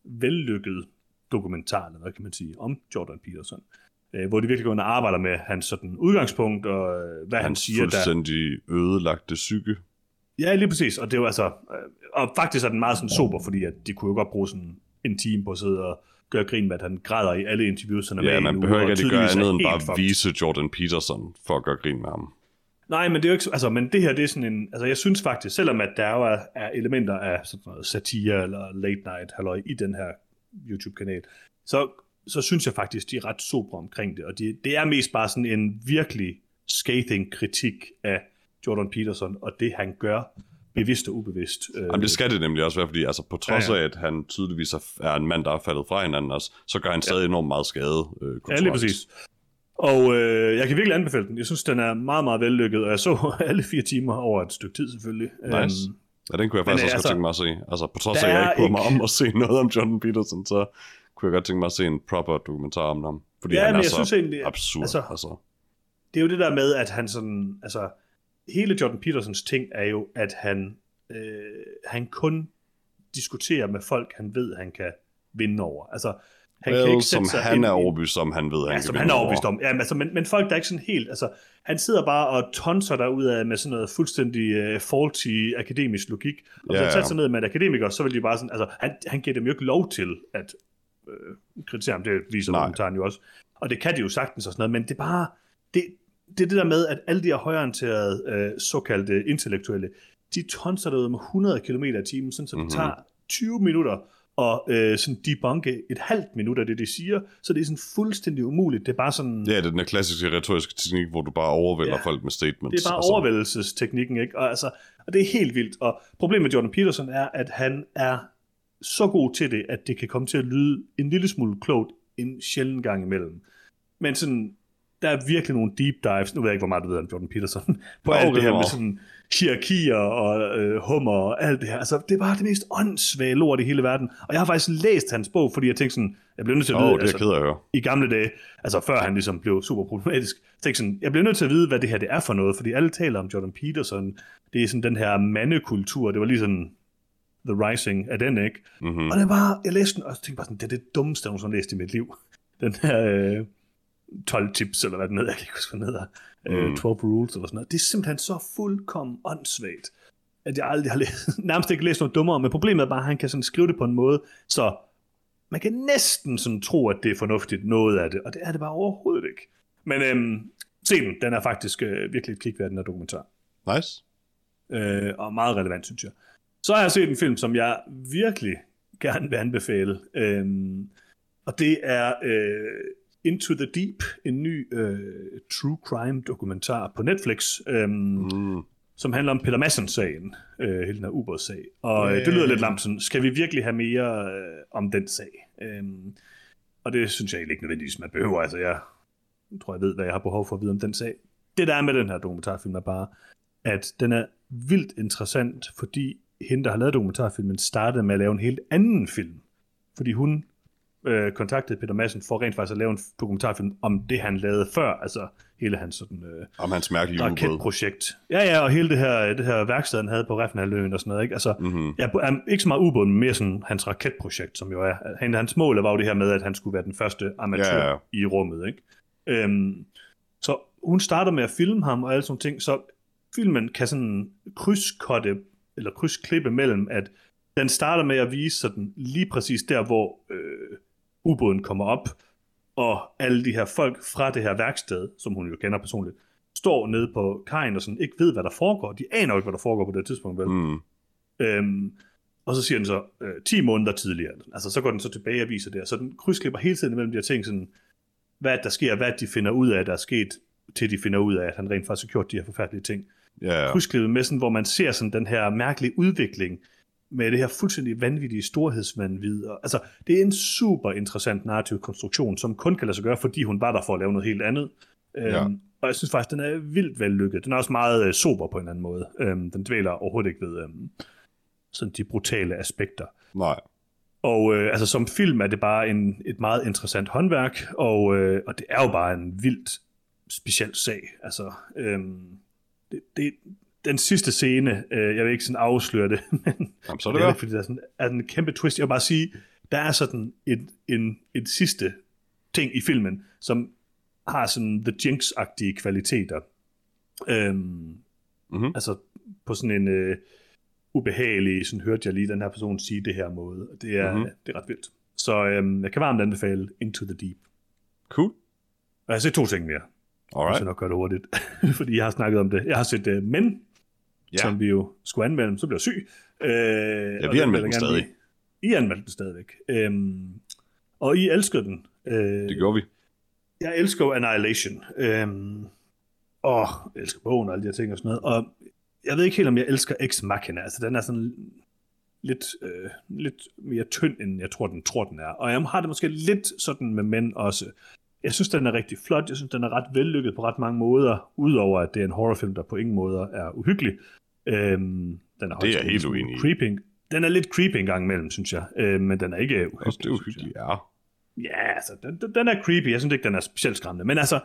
Speaker 1: vellykket dokumentar, eller hvad kan man sige, om Jordan Peterson. Øh, hvor de virkelig går ind og arbejder med hans sådan, udgangspunkt, og øh, hvad han
Speaker 2: Hans
Speaker 1: siger der.
Speaker 2: fuldstændig ødelagte psyke.
Speaker 1: Ja, lige præcis. Og det er jo altså... Øh, og faktisk er den meget sådan sober, fordi at de kunne jo godt bruge sådan en time på at sidde og gøre grin med, at han græder i alle interviews, han er med
Speaker 2: Ja,
Speaker 1: i
Speaker 2: man behøver ikke rigtig gøre andet end bare
Speaker 1: fucked.
Speaker 2: vise Jordan Peterson for at gøre grin med ham.
Speaker 1: Nej, men det er jo ikke, altså, men det her, det er sådan en, altså jeg synes faktisk, selvom at der jo er, er elementer af sådan noget satire eller late night halløj i den her YouTube-kanal, så, så synes jeg faktisk, de er ret sobre omkring det, og de, det er mest bare sådan en virkelig scathing kritik af Jordan Peterson, og det han gør, bevidst og ubevidst. Øh,
Speaker 2: Jamen, det skal det nemlig også være, fordi altså, på trods
Speaker 1: Ja, ja.
Speaker 2: af, at han tydeligvis er- en mand, der er faldet fra hinanden også, så gør han stadig enormt meget skade. Øh,
Speaker 1: Ja, lige præcis. Og øh, jeg kan virkelig anbefale den. Jeg synes, den er meget, meget vellykket, og jeg så alle fire timer over et stykke tid selvfølgelig.
Speaker 2: Nice.
Speaker 1: Øhm,
Speaker 2: Ja, den kunne jeg faktisk også
Speaker 1: altså,
Speaker 2: godt tænke mig at se. Altså, på trods af, at jeg ikke bryder mig om at se noget om Jordan Peterson, så kunne jeg godt tænke mig at se en proper dokumentar om ham. Fordi
Speaker 1: Ja,
Speaker 2: han er
Speaker 1: jeg
Speaker 2: så
Speaker 1: synes egentlig,
Speaker 2: absurd.
Speaker 1: Altså,
Speaker 2: altså.
Speaker 1: det er jo det der med, at han sådan, altså, hele Jordan Petersons ting er jo, at han, øh, han kun diskuterer med folk, han ved, han kan vinde over. Altså, han
Speaker 2: Well,
Speaker 1: kan ikke
Speaker 2: som han
Speaker 1: ind
Speaker 2: er overbevist om, han ved, han
Speaker 1: Ja,
Speaker 2: kan
Speaker 1: som han er
Speaker 2: over.
Speaker 1: overbevist om. Ja, men, altså, men, men folk, der er ikke sådan helt... Altså, han sidder bare og tonser derud af med sådan noget fuldstændig uh, faulty akademisk logik. Og hvis
Speaker 2: Ja,
Speaker 1: han satte sig ned med en akademiker, så vil de bare sådan... Altså, han, han giver dem jo ikke lov til at øh, kritisere ham. Det viser dokumentaren jo også. Og det kan de jo sagtens og sådan noget, men det er bare... Det, det er det der med, at alle de her højorienterede, øh, såkaldte intellektuelle, de tonser derud med 100 km i timen, sådan, så det
Speaker 2: Mhm.
Speaker 1: tager 20 minutter og øh, sådan debunke et halvt minut af det, de siger, så det er sådan fuldstændig umuligt. Det er bare sådan...
Speaker 2: Ja, det er den klassiske retoriske teknik, hvor du bare overvælder
Speaker 1: Ja.
Speaker 2: folk med statements.
Speaker 1: Det er bare overvældelsesteknikken, ikke? Og, altså, og det er helt vildt. Og problemet med Jordan Peterson er, at han er så god til det, at det kan komme til at lyde en lille smule klogt en sjælden gang imellem. Men sådan, der er virkelig nogle deep dives, nu ved jeg ikke, hvor meget du ved om Jordan Peterson, på alt
Speaker 2: det
Speaker 1: her
Speaker 2: er
Speaker 1: med sådan hierarkier og øh, hummer og alt det her. Altså, det er bare det mest åndssvage lort i hele verden. Og jeg har faktisk læst hans bog, fordi jeg tænkte sådan, jeg blev nødt til at
Speaker 2: Åh,
Speaker 1: vide,
Speaker 2: oh, det jeg ked at høre.
Speaker 1: i gamle dage, altså før han ligesom blev super problematisk, tænkte jeg sådan, jeg bliver nødt til at vide, hvad det her det er for noget, fordi alle taler om Jordan Peterson, det er sådan den her mandekultur, det var lige sådan The Rising af den, ikke?
Speaker 2: Mm-hmm.
Speaker 1: Og det var, jeg læste den, og tænkte bare sådan, det er det dummeste, jeg nogensinde har læst i mit liv. Den her, øh, 12 tips, eller hvad den hedder, jeg kan ikke huske, hvad den hedder, mm. 12 rules, eller sådan noget. Det er simpelthen så fuldkommen åndssvagt, at jeg aldrig har læst, nærmest ikke læst noget dummere, men problemet er bare, at han kan sådan skrive det på en måde, så man kan næsten sådan tro, at det er fornuftigt, noget af det, og det er det bare overhovedet ikke. Men øhm, se den, den er faktisk øh, virkelig et kig værd, den her dokumentar.
Speaker 2: Nice.
Speaker 1: Øh, og meget relevant, synes jeg. Så har jeg set en film, som jeg virkelig gerne vil anbefale, øhm, og det er øh, Into the Deep, en ny øh, true crime dokumentar på Netflix, øhm, mm. som handler om Peter Madsen-sagen, øh, hele den her ubådssag. Og øh, det lyder lidt lamt sådan, skal vi virkelig have mere øh, om den sag? Øhm, og det synes jeg egentlig ikke nødvendigvis, man behøver. Altså, jeg tror, jeg ved, hvad jeg har behov for at vide om den sag. Det, der er med den her dokumentarfilm, er bare, at den er vildt interessant, fordi hende, der har lavet dokumentarfilmen, startede med at lave en helt anden film. Fordi hun øh, kontaktede Peter Madsen for rent faktisk at lave en dokumentarfilm om det, han lavede før, altså hele hans sådan, øh,
Speaker 2: Om hans mærkelige
Speaker 1: raketprojekt. Ja, ja, og hele det her, det her værksted, han havde på Refnhaløen og sådan noget, ikke? Altså, mm-hmm. ja, er ikke så meget ubåden, men mere sådan hans raketprojekt, som jo er, han, hans mål var jo det her med, at han skulle være den første amatør
Speaker 2: Ja, ja.
Speaker 1: i rummet, ikke? Øhm, så hun starter med at filme ham og alle sådan ting, så filmen kan sådan krydskotte, eller krydsklippe mellem, at den starter med at vise sådan lige præcis der, hvor øh, ubåden kommer op, og alle de her folk fra det her værksted, som hun jo kender personligt, står nede på kajen og sådan ikke ved, hvad der foregår. De aner jo ikke, hvad der foregår på det tidspunkt, vel?
Speaker 2: Mm.
Speaker 1: Øhm, og så siger den så øh, 10 måneder tidligere. Altså så går den så tilbage og viser det. Så den krydsklipper hele tiden imellem de her ting, sådan, hvad der sker, hvad de finder ud af, der er sket, til de finder ud af, at han rent faktisk har gjort de her forfærdelige ting.
Speaker 2: Ja, ja.
Speaker 1: Krydsklippet med sådan, hvor man ser sådan den her mærkelige udvikling, med det her fuldstændig vanvittige storhedsvandvid. Og, altså, det er en super interessant narrativ konstruktion, som kun kan lade sig gøre, fordi hun var der for at lave noget helt andet.
Speaker 2: Ja.
Speaker 1: Øhm, og jeg synes faktisk, den er vildt vellykket. Den er også meget øh, sober på en eller anden måde. Øhm, den dvæler overhovedet ikke ved øhm, sådan de brutale aspekter.
Speaker 2: Nej.
Speaker 1: Og øh, altså som film er det bare en, et meget interessant håndværk, og, øh, og det er jo bare en vildt speciel sag. Altså, øhm, det, det, den sidste scene, øh, jeg vil ikke sådan afsløre det, men
Speaker 2: Jamen, så er
Speaker 1: det
Speaker 2: det
Speaker 1: er fordi der er sådan er en kæmpe twist. Jeg vil bare sige, der er sådan et, en, et sidste ting i filmen, som har sådan The Jinx-agtige kvaliteter. Øhm,
Speaker 2: Mhm.
Speaker 1: Altså på sådan en øh, ubehagelig, sådan hørte jeg lige den her person sige det her måde. Det er,
Speaker 2: Mhm.
Speaker 1: mm-hmm. det er ret vildt. Så øhm, jeg kan varmt anbefale Into the Deep.
Speaker 2: Cool.
Speaker 1: Og jeg har set to ting mere.
Speaker 2: Alright.
Speaker 1: skal nok gøre det hurtigt, fordi jeg har snakket om det. Jeg har set uh, Men,
Speaker 2: Ja.
Speaker 1: som vi jo skulle anmelde, så blev jeg syg. Øh, ja,
Speaker 2: vi anmeldte den stadig.
Speaker 1: I anmeldte den stadigvæk. Øhm, og I elskede den. Øh,
Speaker 2: Det gjorde vi.
Speaker 1: jeg elsker Annihilation. Øhm, og jeg elsker bogen og alle de her ting og sådan noget. Og jeg ved ikke helt, om jeg elsker Ex Machina. Altså, den er sådan lidt, øh, lidt mere tynd, end jeg tror, den tror, den er. Og jeg har det måske lidt sådan med mænd også. Jeg synes, den er rigtig flot. Jeg synes, den er ret vellykket på ret mange måder. Udover, at det er en horrorfilm, der på ingen måder er uhyggelig. Øhm, den er,
Speaker 2: Det er helt uenig.
Speaker 1: Creeping. Den er lidt creepy en gang imellem, synes jeg. Øh, men den er ikke uhyggelig.
Speaker 2: Det er uhyggeligt, ja.
Speaker 1: Ja, altså, den, den- den er creepy. Jeg synes ikke, den er specielt skræmmende. Men altså,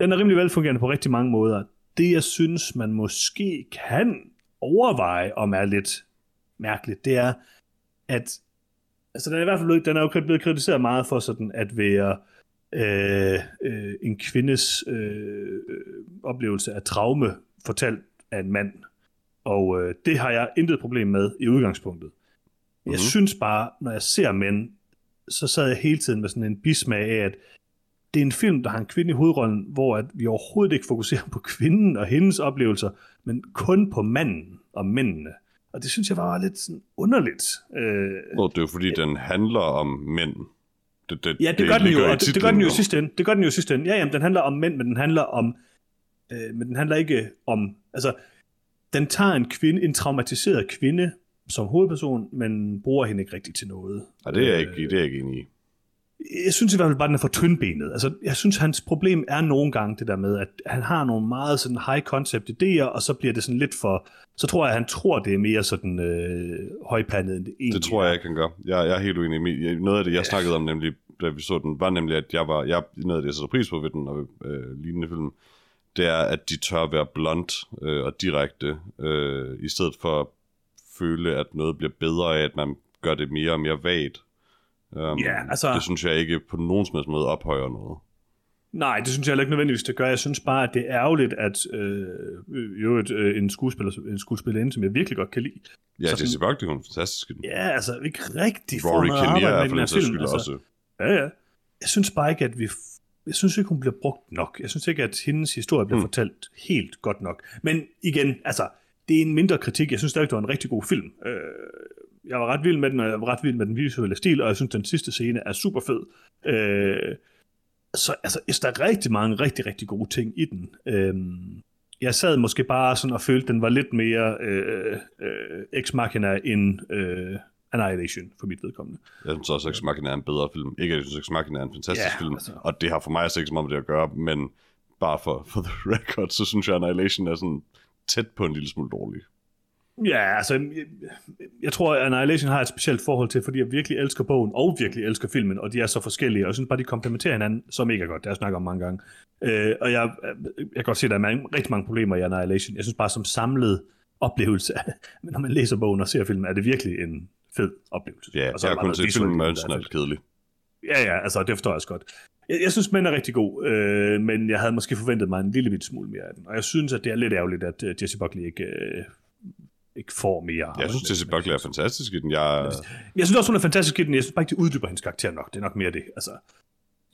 Speaker 1: den er rimelig velfungerende på rigtig mange måder. Det, jeg synes, man måske kan overveje, om er lidt mærkeligt, det er, at altså, den er i hvert fald blevet- den er jo blevet kritiseret meget for sådan at være øh, øh, en kvindes øh, øh, oplevelse af traume fortalt af en mand. Og øh, det har jeg intet problem med i udgangspunktet. Mm-hmm. Jeg
Speaker 2: Mhm.
Speaker 1: synes bare, når jeg ser mænd, så sad jeg hele tiden med sådan en bismag af, at det er en film, der har en kvinde i hovedrollen, hvor at vi overhovedet ikke fokuserer på kvinden og hendes oplevelser, men kun på manden og mændene. Og det synes jeg var lidt sådan underligt. Øh,
Speaker 2: Og det er jo fordi, den handler om mænd. Det, det,
Speaker 1: ja, det, det gør den jo, og det, det gør den jo sidste ende. Det gør den jo sidste ende. Ja, jamen, den handler om mænd, men den handler om, øh, men den handler ikke om, altså, den tager en kvinde, en traumatiseret kvinde som hovedperson, men bruger hende ikke rigtigt til noget.
Speaker 2: Ja, det er jeg ikke, det er jeg ikke enig i.
Speaker 1: jeg synes i hvert fald bare, at den er for tyndbenet. Altså, jeg synes, hans problem er nogle gange det der med, at han har nogle meget sådan high concept idéer, og så bliver det sådan lidt for... Så tror jeg, at han tror, det er mere sådan øh, højpandet, end det egentlig
Speaker 2: Det tror jeg ikke, han gør. Jeg, jeg er helt uenig. jeg- Noget af det, jeg snakkede om, nemlig, da vi så den, var nemlig, at jeg var, jeg, noget af det, jeg sætter pris på ved den og øh, lignende film, det er, at de tør være blunt øh, og direkte, øh, i stedet for at føle, at noget bliver bedre af, at man gør det mere og mere vagt. Um,
Speaker 1: Ja, altså-
Speaker 2: Det synes jeg ikke på nogen som helst måde ophøjer noget.
Speaker 1: Nej, det synes jeg heller ikke nødvendigvis, det gør. Jeg synes bare, at det er ærgerligt, at øh, jo, et, øh, en, skuespiller, en skuespillerinde, som jeg virkelig godt kan lide.
Speaker 2: Ja,
Speaker 1: Så
Speaker 2: Jesse Buckley, hun er fantastisk.
Speaker 1: Ja, altså ikke rigtig
Speaker 2: Rory
Speaker 1: noget
Speaker 2: Kinnear
Speaker 1: arbejde med
Speaker 2: for
Speaker 1: den her film. Altså,
Speaker 2: også.
Speaker 1: ja, ja. Jeg synes bare ikke, at vi... Jeg synes ikke, hun bliver brugt nok. Jeg synes ikke, at hendes historie bliver
Speaker 2: Hmm.
Speaker 1: fortalt helt godt nok. Men igen, altså, det er en mindre kritik. Jeg synes stadig, det var en rigtig god film. Øh, jeg var ret vild med den, og jeg var ret vild med den visuelle stil, og jeg synes, den sidste scene er super fed. Øh, så altså, der er rigtig mange rigtig, rigtig gode ting i den. Øh, jeg sad måske bare sådan og følte, at den var lidt mere øh, øh, ex machina end øh, Annihilation for mit vedkommende.
Speaker 2: Jeg synes også, at Ex Machina er en bedre film. Ikke, at jeg synes, at Ex Machina er en fantastisk
Speaker 1: Ja,
Speaker 2: film,
Speaker 1: altså.
Speaker 2: og det har for mig altså ikke så meget med det at gøre, men bare for, for the record, så synes jeg, at Annihilation er sådan tæt på en lille smule dårlig.
Speaker 1: Ja, altså, jeg, jeg tror, at Annihilation har et specielt forhold til, fordi jeg virkelig elsker bogen, og virkelig elsker filmen, og de er så forskellige, og jeg synes bare, de komplementerer hinanden så mega godt. Det har jeg snakket om mange gange. Øh, og jeg, jeg kan godt se, at der er mange, rigtig mange problemer i Annihilation. Jeg synes bare, som samlet oplevelse, men når man læser bogen og ser filmen, er det virkelig en fed oplevelse.
Speaker 2: Ja,
Speaker 1: og så
Speaker 2: jeg har kun set filmen,
Speaker 1: den,
Speaker 2: den
Speaker 1: er
Speaker 2: kedelig.
Speaker 1: Ja, ja, altså det forstår jeg også godt. Jeg, jeg synes, den er rigtig god, øh, men jeg havde måske forventet mig en lille bit smule mere af den. Og jeg synes, at det er lidt ærgerligt, at uh, Jesse Buckley ikke, øh, ikke får mere.
Speaker 2: Jeg synes, Jesse Buckley er fantastisk i den. Jeg,
Speaker 1: Jeg synes også, hun er fantastisk i den. Jeg synes bare ikke, de uddyber hendes karakter nok. Det er nok mere det. Altså,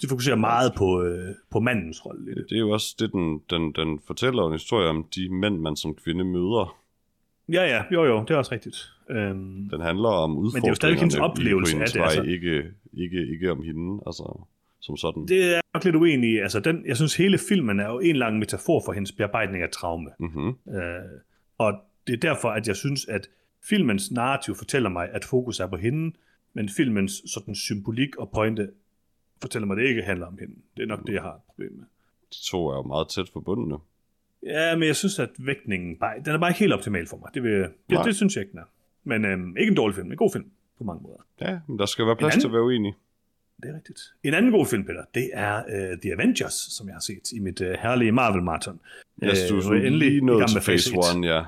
Speaker 1: de fokuserer meget på, øh, på mandens rolle det.
Speaker 2: det er jo også det, den, den, den fortæller en historie om de mænd, man som kvinde møder.
Speaker 1: Ja, ja, jo, jo, det er også rigtigt. Øhm,
Speaker 2: Den handler om
Speaker 1: det er jo stadig hendes
Speaker 2: udfordringerne
Speaker 1: oplevelse af det, altså.
Speaker 2: ikke, ikke, ikke om hende, altså som sådan.
Speaker 1: det er jeg nok lidt uenig i. Altså, den, jeg synes, hele filmen er jo en lang metafor for hendes bearbejdning af traume.
Speaker 2: Mm-hmm.
Speaker 1: Øh, og det er derfor, at jeg synes, at filmens narrativ fortæller mig, at fokus er på hende, men filmens sådan symbolik og pointe fortæller mig, at det ikke handler om hende. Det er nok det, jeg har et problem med.
Speaker 2: De to er jo meget tæt forbundne.
Speaker 1: Ja, men jeg synes, at vægtningen bare, den er bare ikke helt optimal for mig. Det, vil, det,
Speaker 2: Nej.
Speaker 1: det synes jeg ikke, den er. Men øhm, ikke en dårlig film, en god film på mange måder.
Speaker 2: Ja, men der skal være plads
Speaker 1: anden-
Speaker 2: til at være uenig.
Speaker 1: Det er rigtigt. En anden god film, Peter, det er uh, The Avengers, som jeg har set i mit uh, herlige Marvel-marathon.
Speaker 2: Yes, du
Speaker 1: nu
Speaker 2: er
Speaker 1: er jeg endelig
Speaker 2: lige
Speaker 1: i
Speaker 2: nået til phase
Speaker 1: fase
Speaker 2: 1, ja.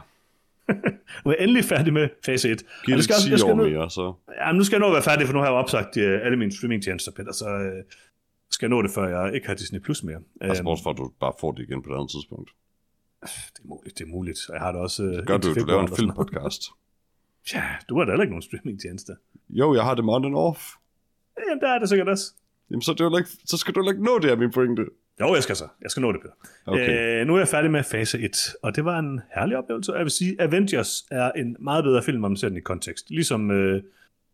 Speaker 1: Nu er jeg endelig færdig med fase 1.
Speaker 2: Giv det 10 år mere, så...
Speaker 1: Ja, nu skal jeg nå at være færdig, for nu har jeg opsagt uh, alle mine streamingtjenester, Peter, så uh, skal jeg nå det, før jeg ikke har Disney Plus mere.
Speaker 2: Altså,
Speaker 1: Øhm,
Speaker 2: bortset fra, at du bare får det igen på et andet tidspunkt.
Speaker 1: det er muligt, det er muligt. Og jeg har det også... Uh,
Speaker 2: Gør
Speaker 1: indtil
Speaker 2: du, du laver en filmpodcast.
Speaker 1: Ja, du har da heller ikke nogen streamingtjenester.
Speaker 2: Jo, jeg har det on and off.
Speaker 1: Ja, der er det sikkert også.
Speaker 2: Jamen, så, er det ikke, så skal du heller ikke nå det her, min pointe.
Speaker 1: Jo, jeg skal så. Jeg skal nå det, Peter.
Speaker 2: Okay.
Speaker 1: Øh, nu er jeg færdig med fase 1, og det var en herlig oplevelse. Jeg vil sige, Avengers er en meget bedre film, om man ser den i kontekst. Ligesom øh,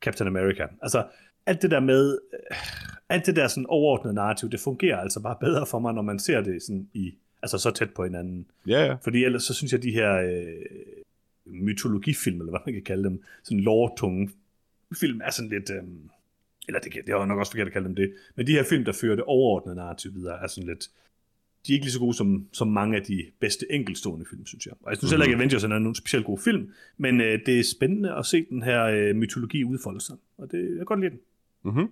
Speaker 1: Captain America. Altså, alt det der med, øh, alt det der sådan overordnede narrativ, det fungerer altså bare bedre for mig, når man ser det sådan i, altså så tæt på hinanden.
Speaker 2: Ja, ja.
Speaker 1: Fordi ellers så synes jeg, de her øh, mytologifilm, eller hvad man kan kalde dem, sådan lore-tunge film, er sådan lidt... Øh, eller det, det er nok også forkert at kalde dem det, men de her film, der fører det overordnede narrativ videre, er sådan lidt... De er ikke lige så gode som, som mange af de bedste enkeltstående film, synes jeg. Og jeg synes heller ikke, at Avengers er nogen specielt god film, men øh, det er spændende at se den her øh, mytologi udfolde sig, og det, jeg kan godt lide den.
Speaker 2: Mm-hmm.
Speaker 1: Jeg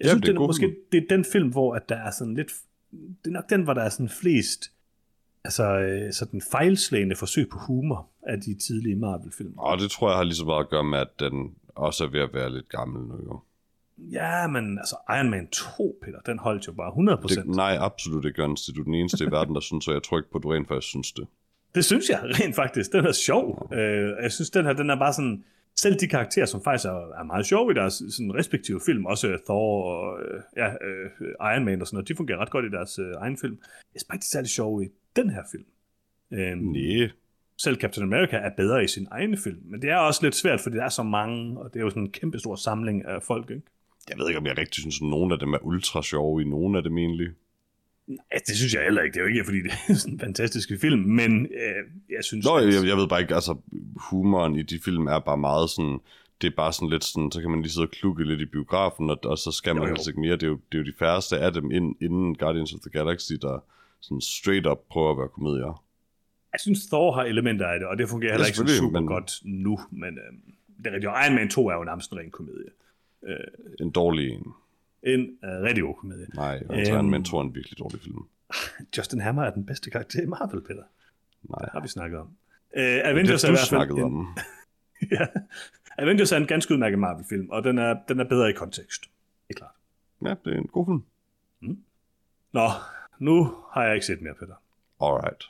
Speaker 2: Ja,
Speaker 1: synes,
Speaker 2: det er
Speaker 1: det er måske
Speaker 2: film.
Speaker 1: det er den film, hvor at der er sådan lidt... Det er nok den, hvor der er sådan flest altså, øh, sådan fejlslagende forsøg på humor af de tidlige Marvel-film.
Speaker 2: Og det tror jeg har lige så meget at gøre med, at den også er ved at være lidt gammel nu, jo.
Speaker 1: Ja, men altså Iron Man 2, Peter, den holdt jo bare 100%.
Speaker 2: Det, nej, absolut ikke, Jørgens. Du er den eneste i verden, der synes, og jeg tror ikke på, at du rent faktisk synes det.
Speaker 1: Det synes jeg rent faktisk. Den er sjov. Øh, jeg synes, den her, den er bare sådan... Selv de karakterer, som faktisk er, er meget sjove i deres sådan, respektive film, også Thor og øh, ja, øh, Iron Man og sådan noget, de fungerer ret godt i deres øh, egen film. Jeg synes bare ikke, de er særlig sjove i den her film. Øh,
Speaker 2: Nej,
Speaker 1: selv Captain America er bedre i sin egen film, men det er også lidt svært, fordi der er så mange, og det er jo sådan en kæmpe stor samling af folk, ikke?
Speaker 2: jeg ved ikke, om jeg rigtig synes, at nogen af dem er ultra sjove i nogen af dem egentlig.
Speaker 1: Ja, det synes jeg heller ikke. Det er jo ikke, fordi det er sådan en fantastisk film, men øh, jeg synes...
Speaker 2: Nå,
Speaker 1: at-
Speaker 2: jeg, jeg ved bare ikke, altså humoren i de film er bare meget sådan, det er bare sådan lidt sådan, så kan man lige sidde og klukke lidt i biografen, og, og så skal man
Speaker 1: Jo, jo.
Speaker 2: helst ikke mere. Det er, jo, det er jo de færreste af dem ind, inden Guardians of the Galaxy, der sådan straight up prøver at være komedier.
Speaker 1: Jeg synes, Thor har elementer af det, og det fungerer heller ikke super
Speaker 2: men-
Speaker 1: godt nu, men øh, det er rigtigt. Iron Man 2 er jo nærmest en ren komedie.
Speaker 2: En dårlig en.
Speaker 1: En øh, rigtig god komedie.
Speaker 2: Nej, altså
Speaker 1: Øhm.
Speaker 2: øhm... men tror en virkelig dårlig film.
Speaker 1: Justin Hammer er den bedste karakter i Marvel, Peter.
Speaker 2: Nej,
Speaker 1: Har vi snakket om. Øh,
Speaker 2: det
Speaker 1: Avengers er i
Speaker 2: du
Speaker 1: hvert fald
Speaker 2: snakkede
Speaker 1: en,
Speaker 2: om.
Speaker 1: ja. Avengers er en ganske udmærket Marvel-film, og den er, den er bedre i kontekst. Det er klart.
Speaker 2: Ja, det er en god film.
Speaker 1: Nå, nu har jeg ikke set mere, Peter.
Speaker 2: Alright.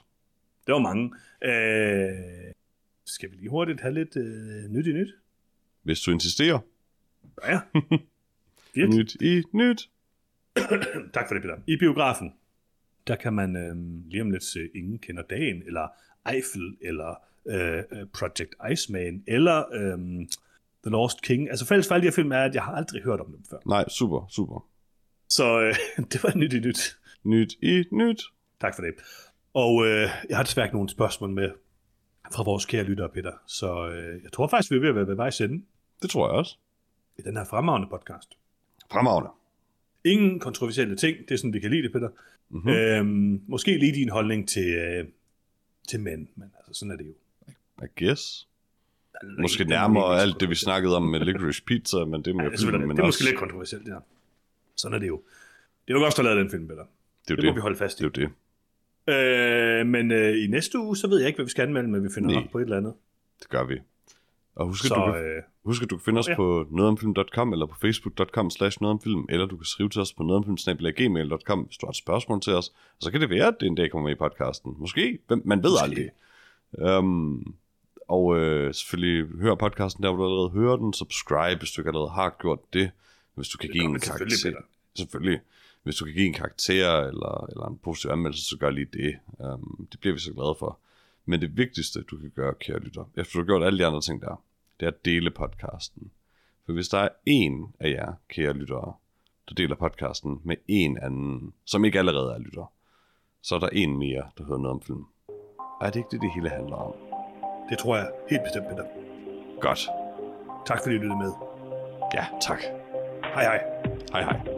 Speaker 1: Det var mange. Øh, skal vi lige hurtigt have lidt øh, nyt i nyt?
Speaker 2: Hvis du insisterer.
Speaker 1: Ja, ja.
Speaker 2: Nyt i nyt.
Speaker 1: Tak for det, Peter. I biografen, der kan man øh, lige om lidt se Ingen kender dagen, eller Eiffel, eller øh, øh, Project Iceman, eller øh, The Lost King. Altså fælles for alle de her film er, at jeg har aldrig hørt om dem før.
Speaker 2: Nej, super, super.
Speaker 1: Så øh, det var nyt i nyt.
Speaker 2: Nyt i nyt.
Speaker 1: Tak for det. Og øh, jeg har desværre ikke nogen spørgsmål med fra vores kære lyttere, Peter. Så øh, jeg tror faktisk, vi er ved at være ved vejs ende
Speaker 2: Det tror jeg også.
Speaker 1: i den her fremragende podcast.
Speaker 2: Fremragende.
Speaker 1: Ingen kontroversielle ting, det er sådan, vi kan lide det, Peter.
Speaker 2: Mhm.
Speaker 1: Mm-hmm. Øhm, måske lige din holdning til, øh, til mænd, men altså, sådan er det jo.
Speaker 2: I guess. Måske
Speaker 1: er
Speaker 2: nærmere alt det, vi snakkede om med licorice pizza, men det er
Speaker 1: Ja, selvfølgelig-
Speaker 2: men
Speaker 1: det er
Speaker 2: også...
Speaker 1: måske lidt kontroversielt, ja. Sådan er det jo. Det er jo godt, at lave den film, Peter.
Speaker 2: Det er
Speaker 1: Det
Speaker 2: jo
Speaker 1: må vi holde fast i.
Speaker 2: Det er det.
Speaker 1: Øh, men øh, i næste uge, så ved jeg ikke, hvad vi skal anmelde, men vi finder
Speaker 2: Nej.
Speaker 1: nok på et eller andet.
Speaker 2: Det gør vi. Og husk, at
Speaker 1: Så
Speaker 2: du kan
Speaker 1: øh,
Speaker 2: Husk, at du kan finde os Ja. på nogetomfilm.com eller på facebook.com slash nogetomfilm, eller du kan skrive til os på nogetomfilm.gmail.com, hvis du har et spørgsmål til os. Og så kan det være, at det en dag kommer med i podcasten. Måske. Hvem, man ved
Speaker 1: Måske.
Speaker 2: aldrig. Um, og øh, selvfølgelig hør podcasten der, hvor du allerede hører den. Subscribe, hvis du ikke allerede har gjort det. Hvis du kan give
Speaker 1: gør
Speaker 2: en
Speaker 1: vi selvfølgelig,
Speaker 2: karakter.
Speaker 1: Peter.
Speaker 2: Selvfølgelig. Hvis du kan give en karakter eller, eller en positiv anmeldelse, så gør lige det. Um, det bliver vi så glade for. Men det vigtigste, du kan gøre, kære lytter, efter du har gjort alle de andre ting der, det er at dele podcasten. For hvis der er en af jer, kære lyttere, der deler podcasten med en anden, som ikke allerede er lytter, så er der en mere, der hører noget om film. Er det ikke det, det hele handler om?
Speaker 1: det tror jeg helt bestemt, Peter.
Speaker 2: Godt.
Speaker 1: Tak fordi I lyttede med.
Speaker 2: Ja, tak.
Speaker 1: Hej hej.
Speaker 2: Hej hej.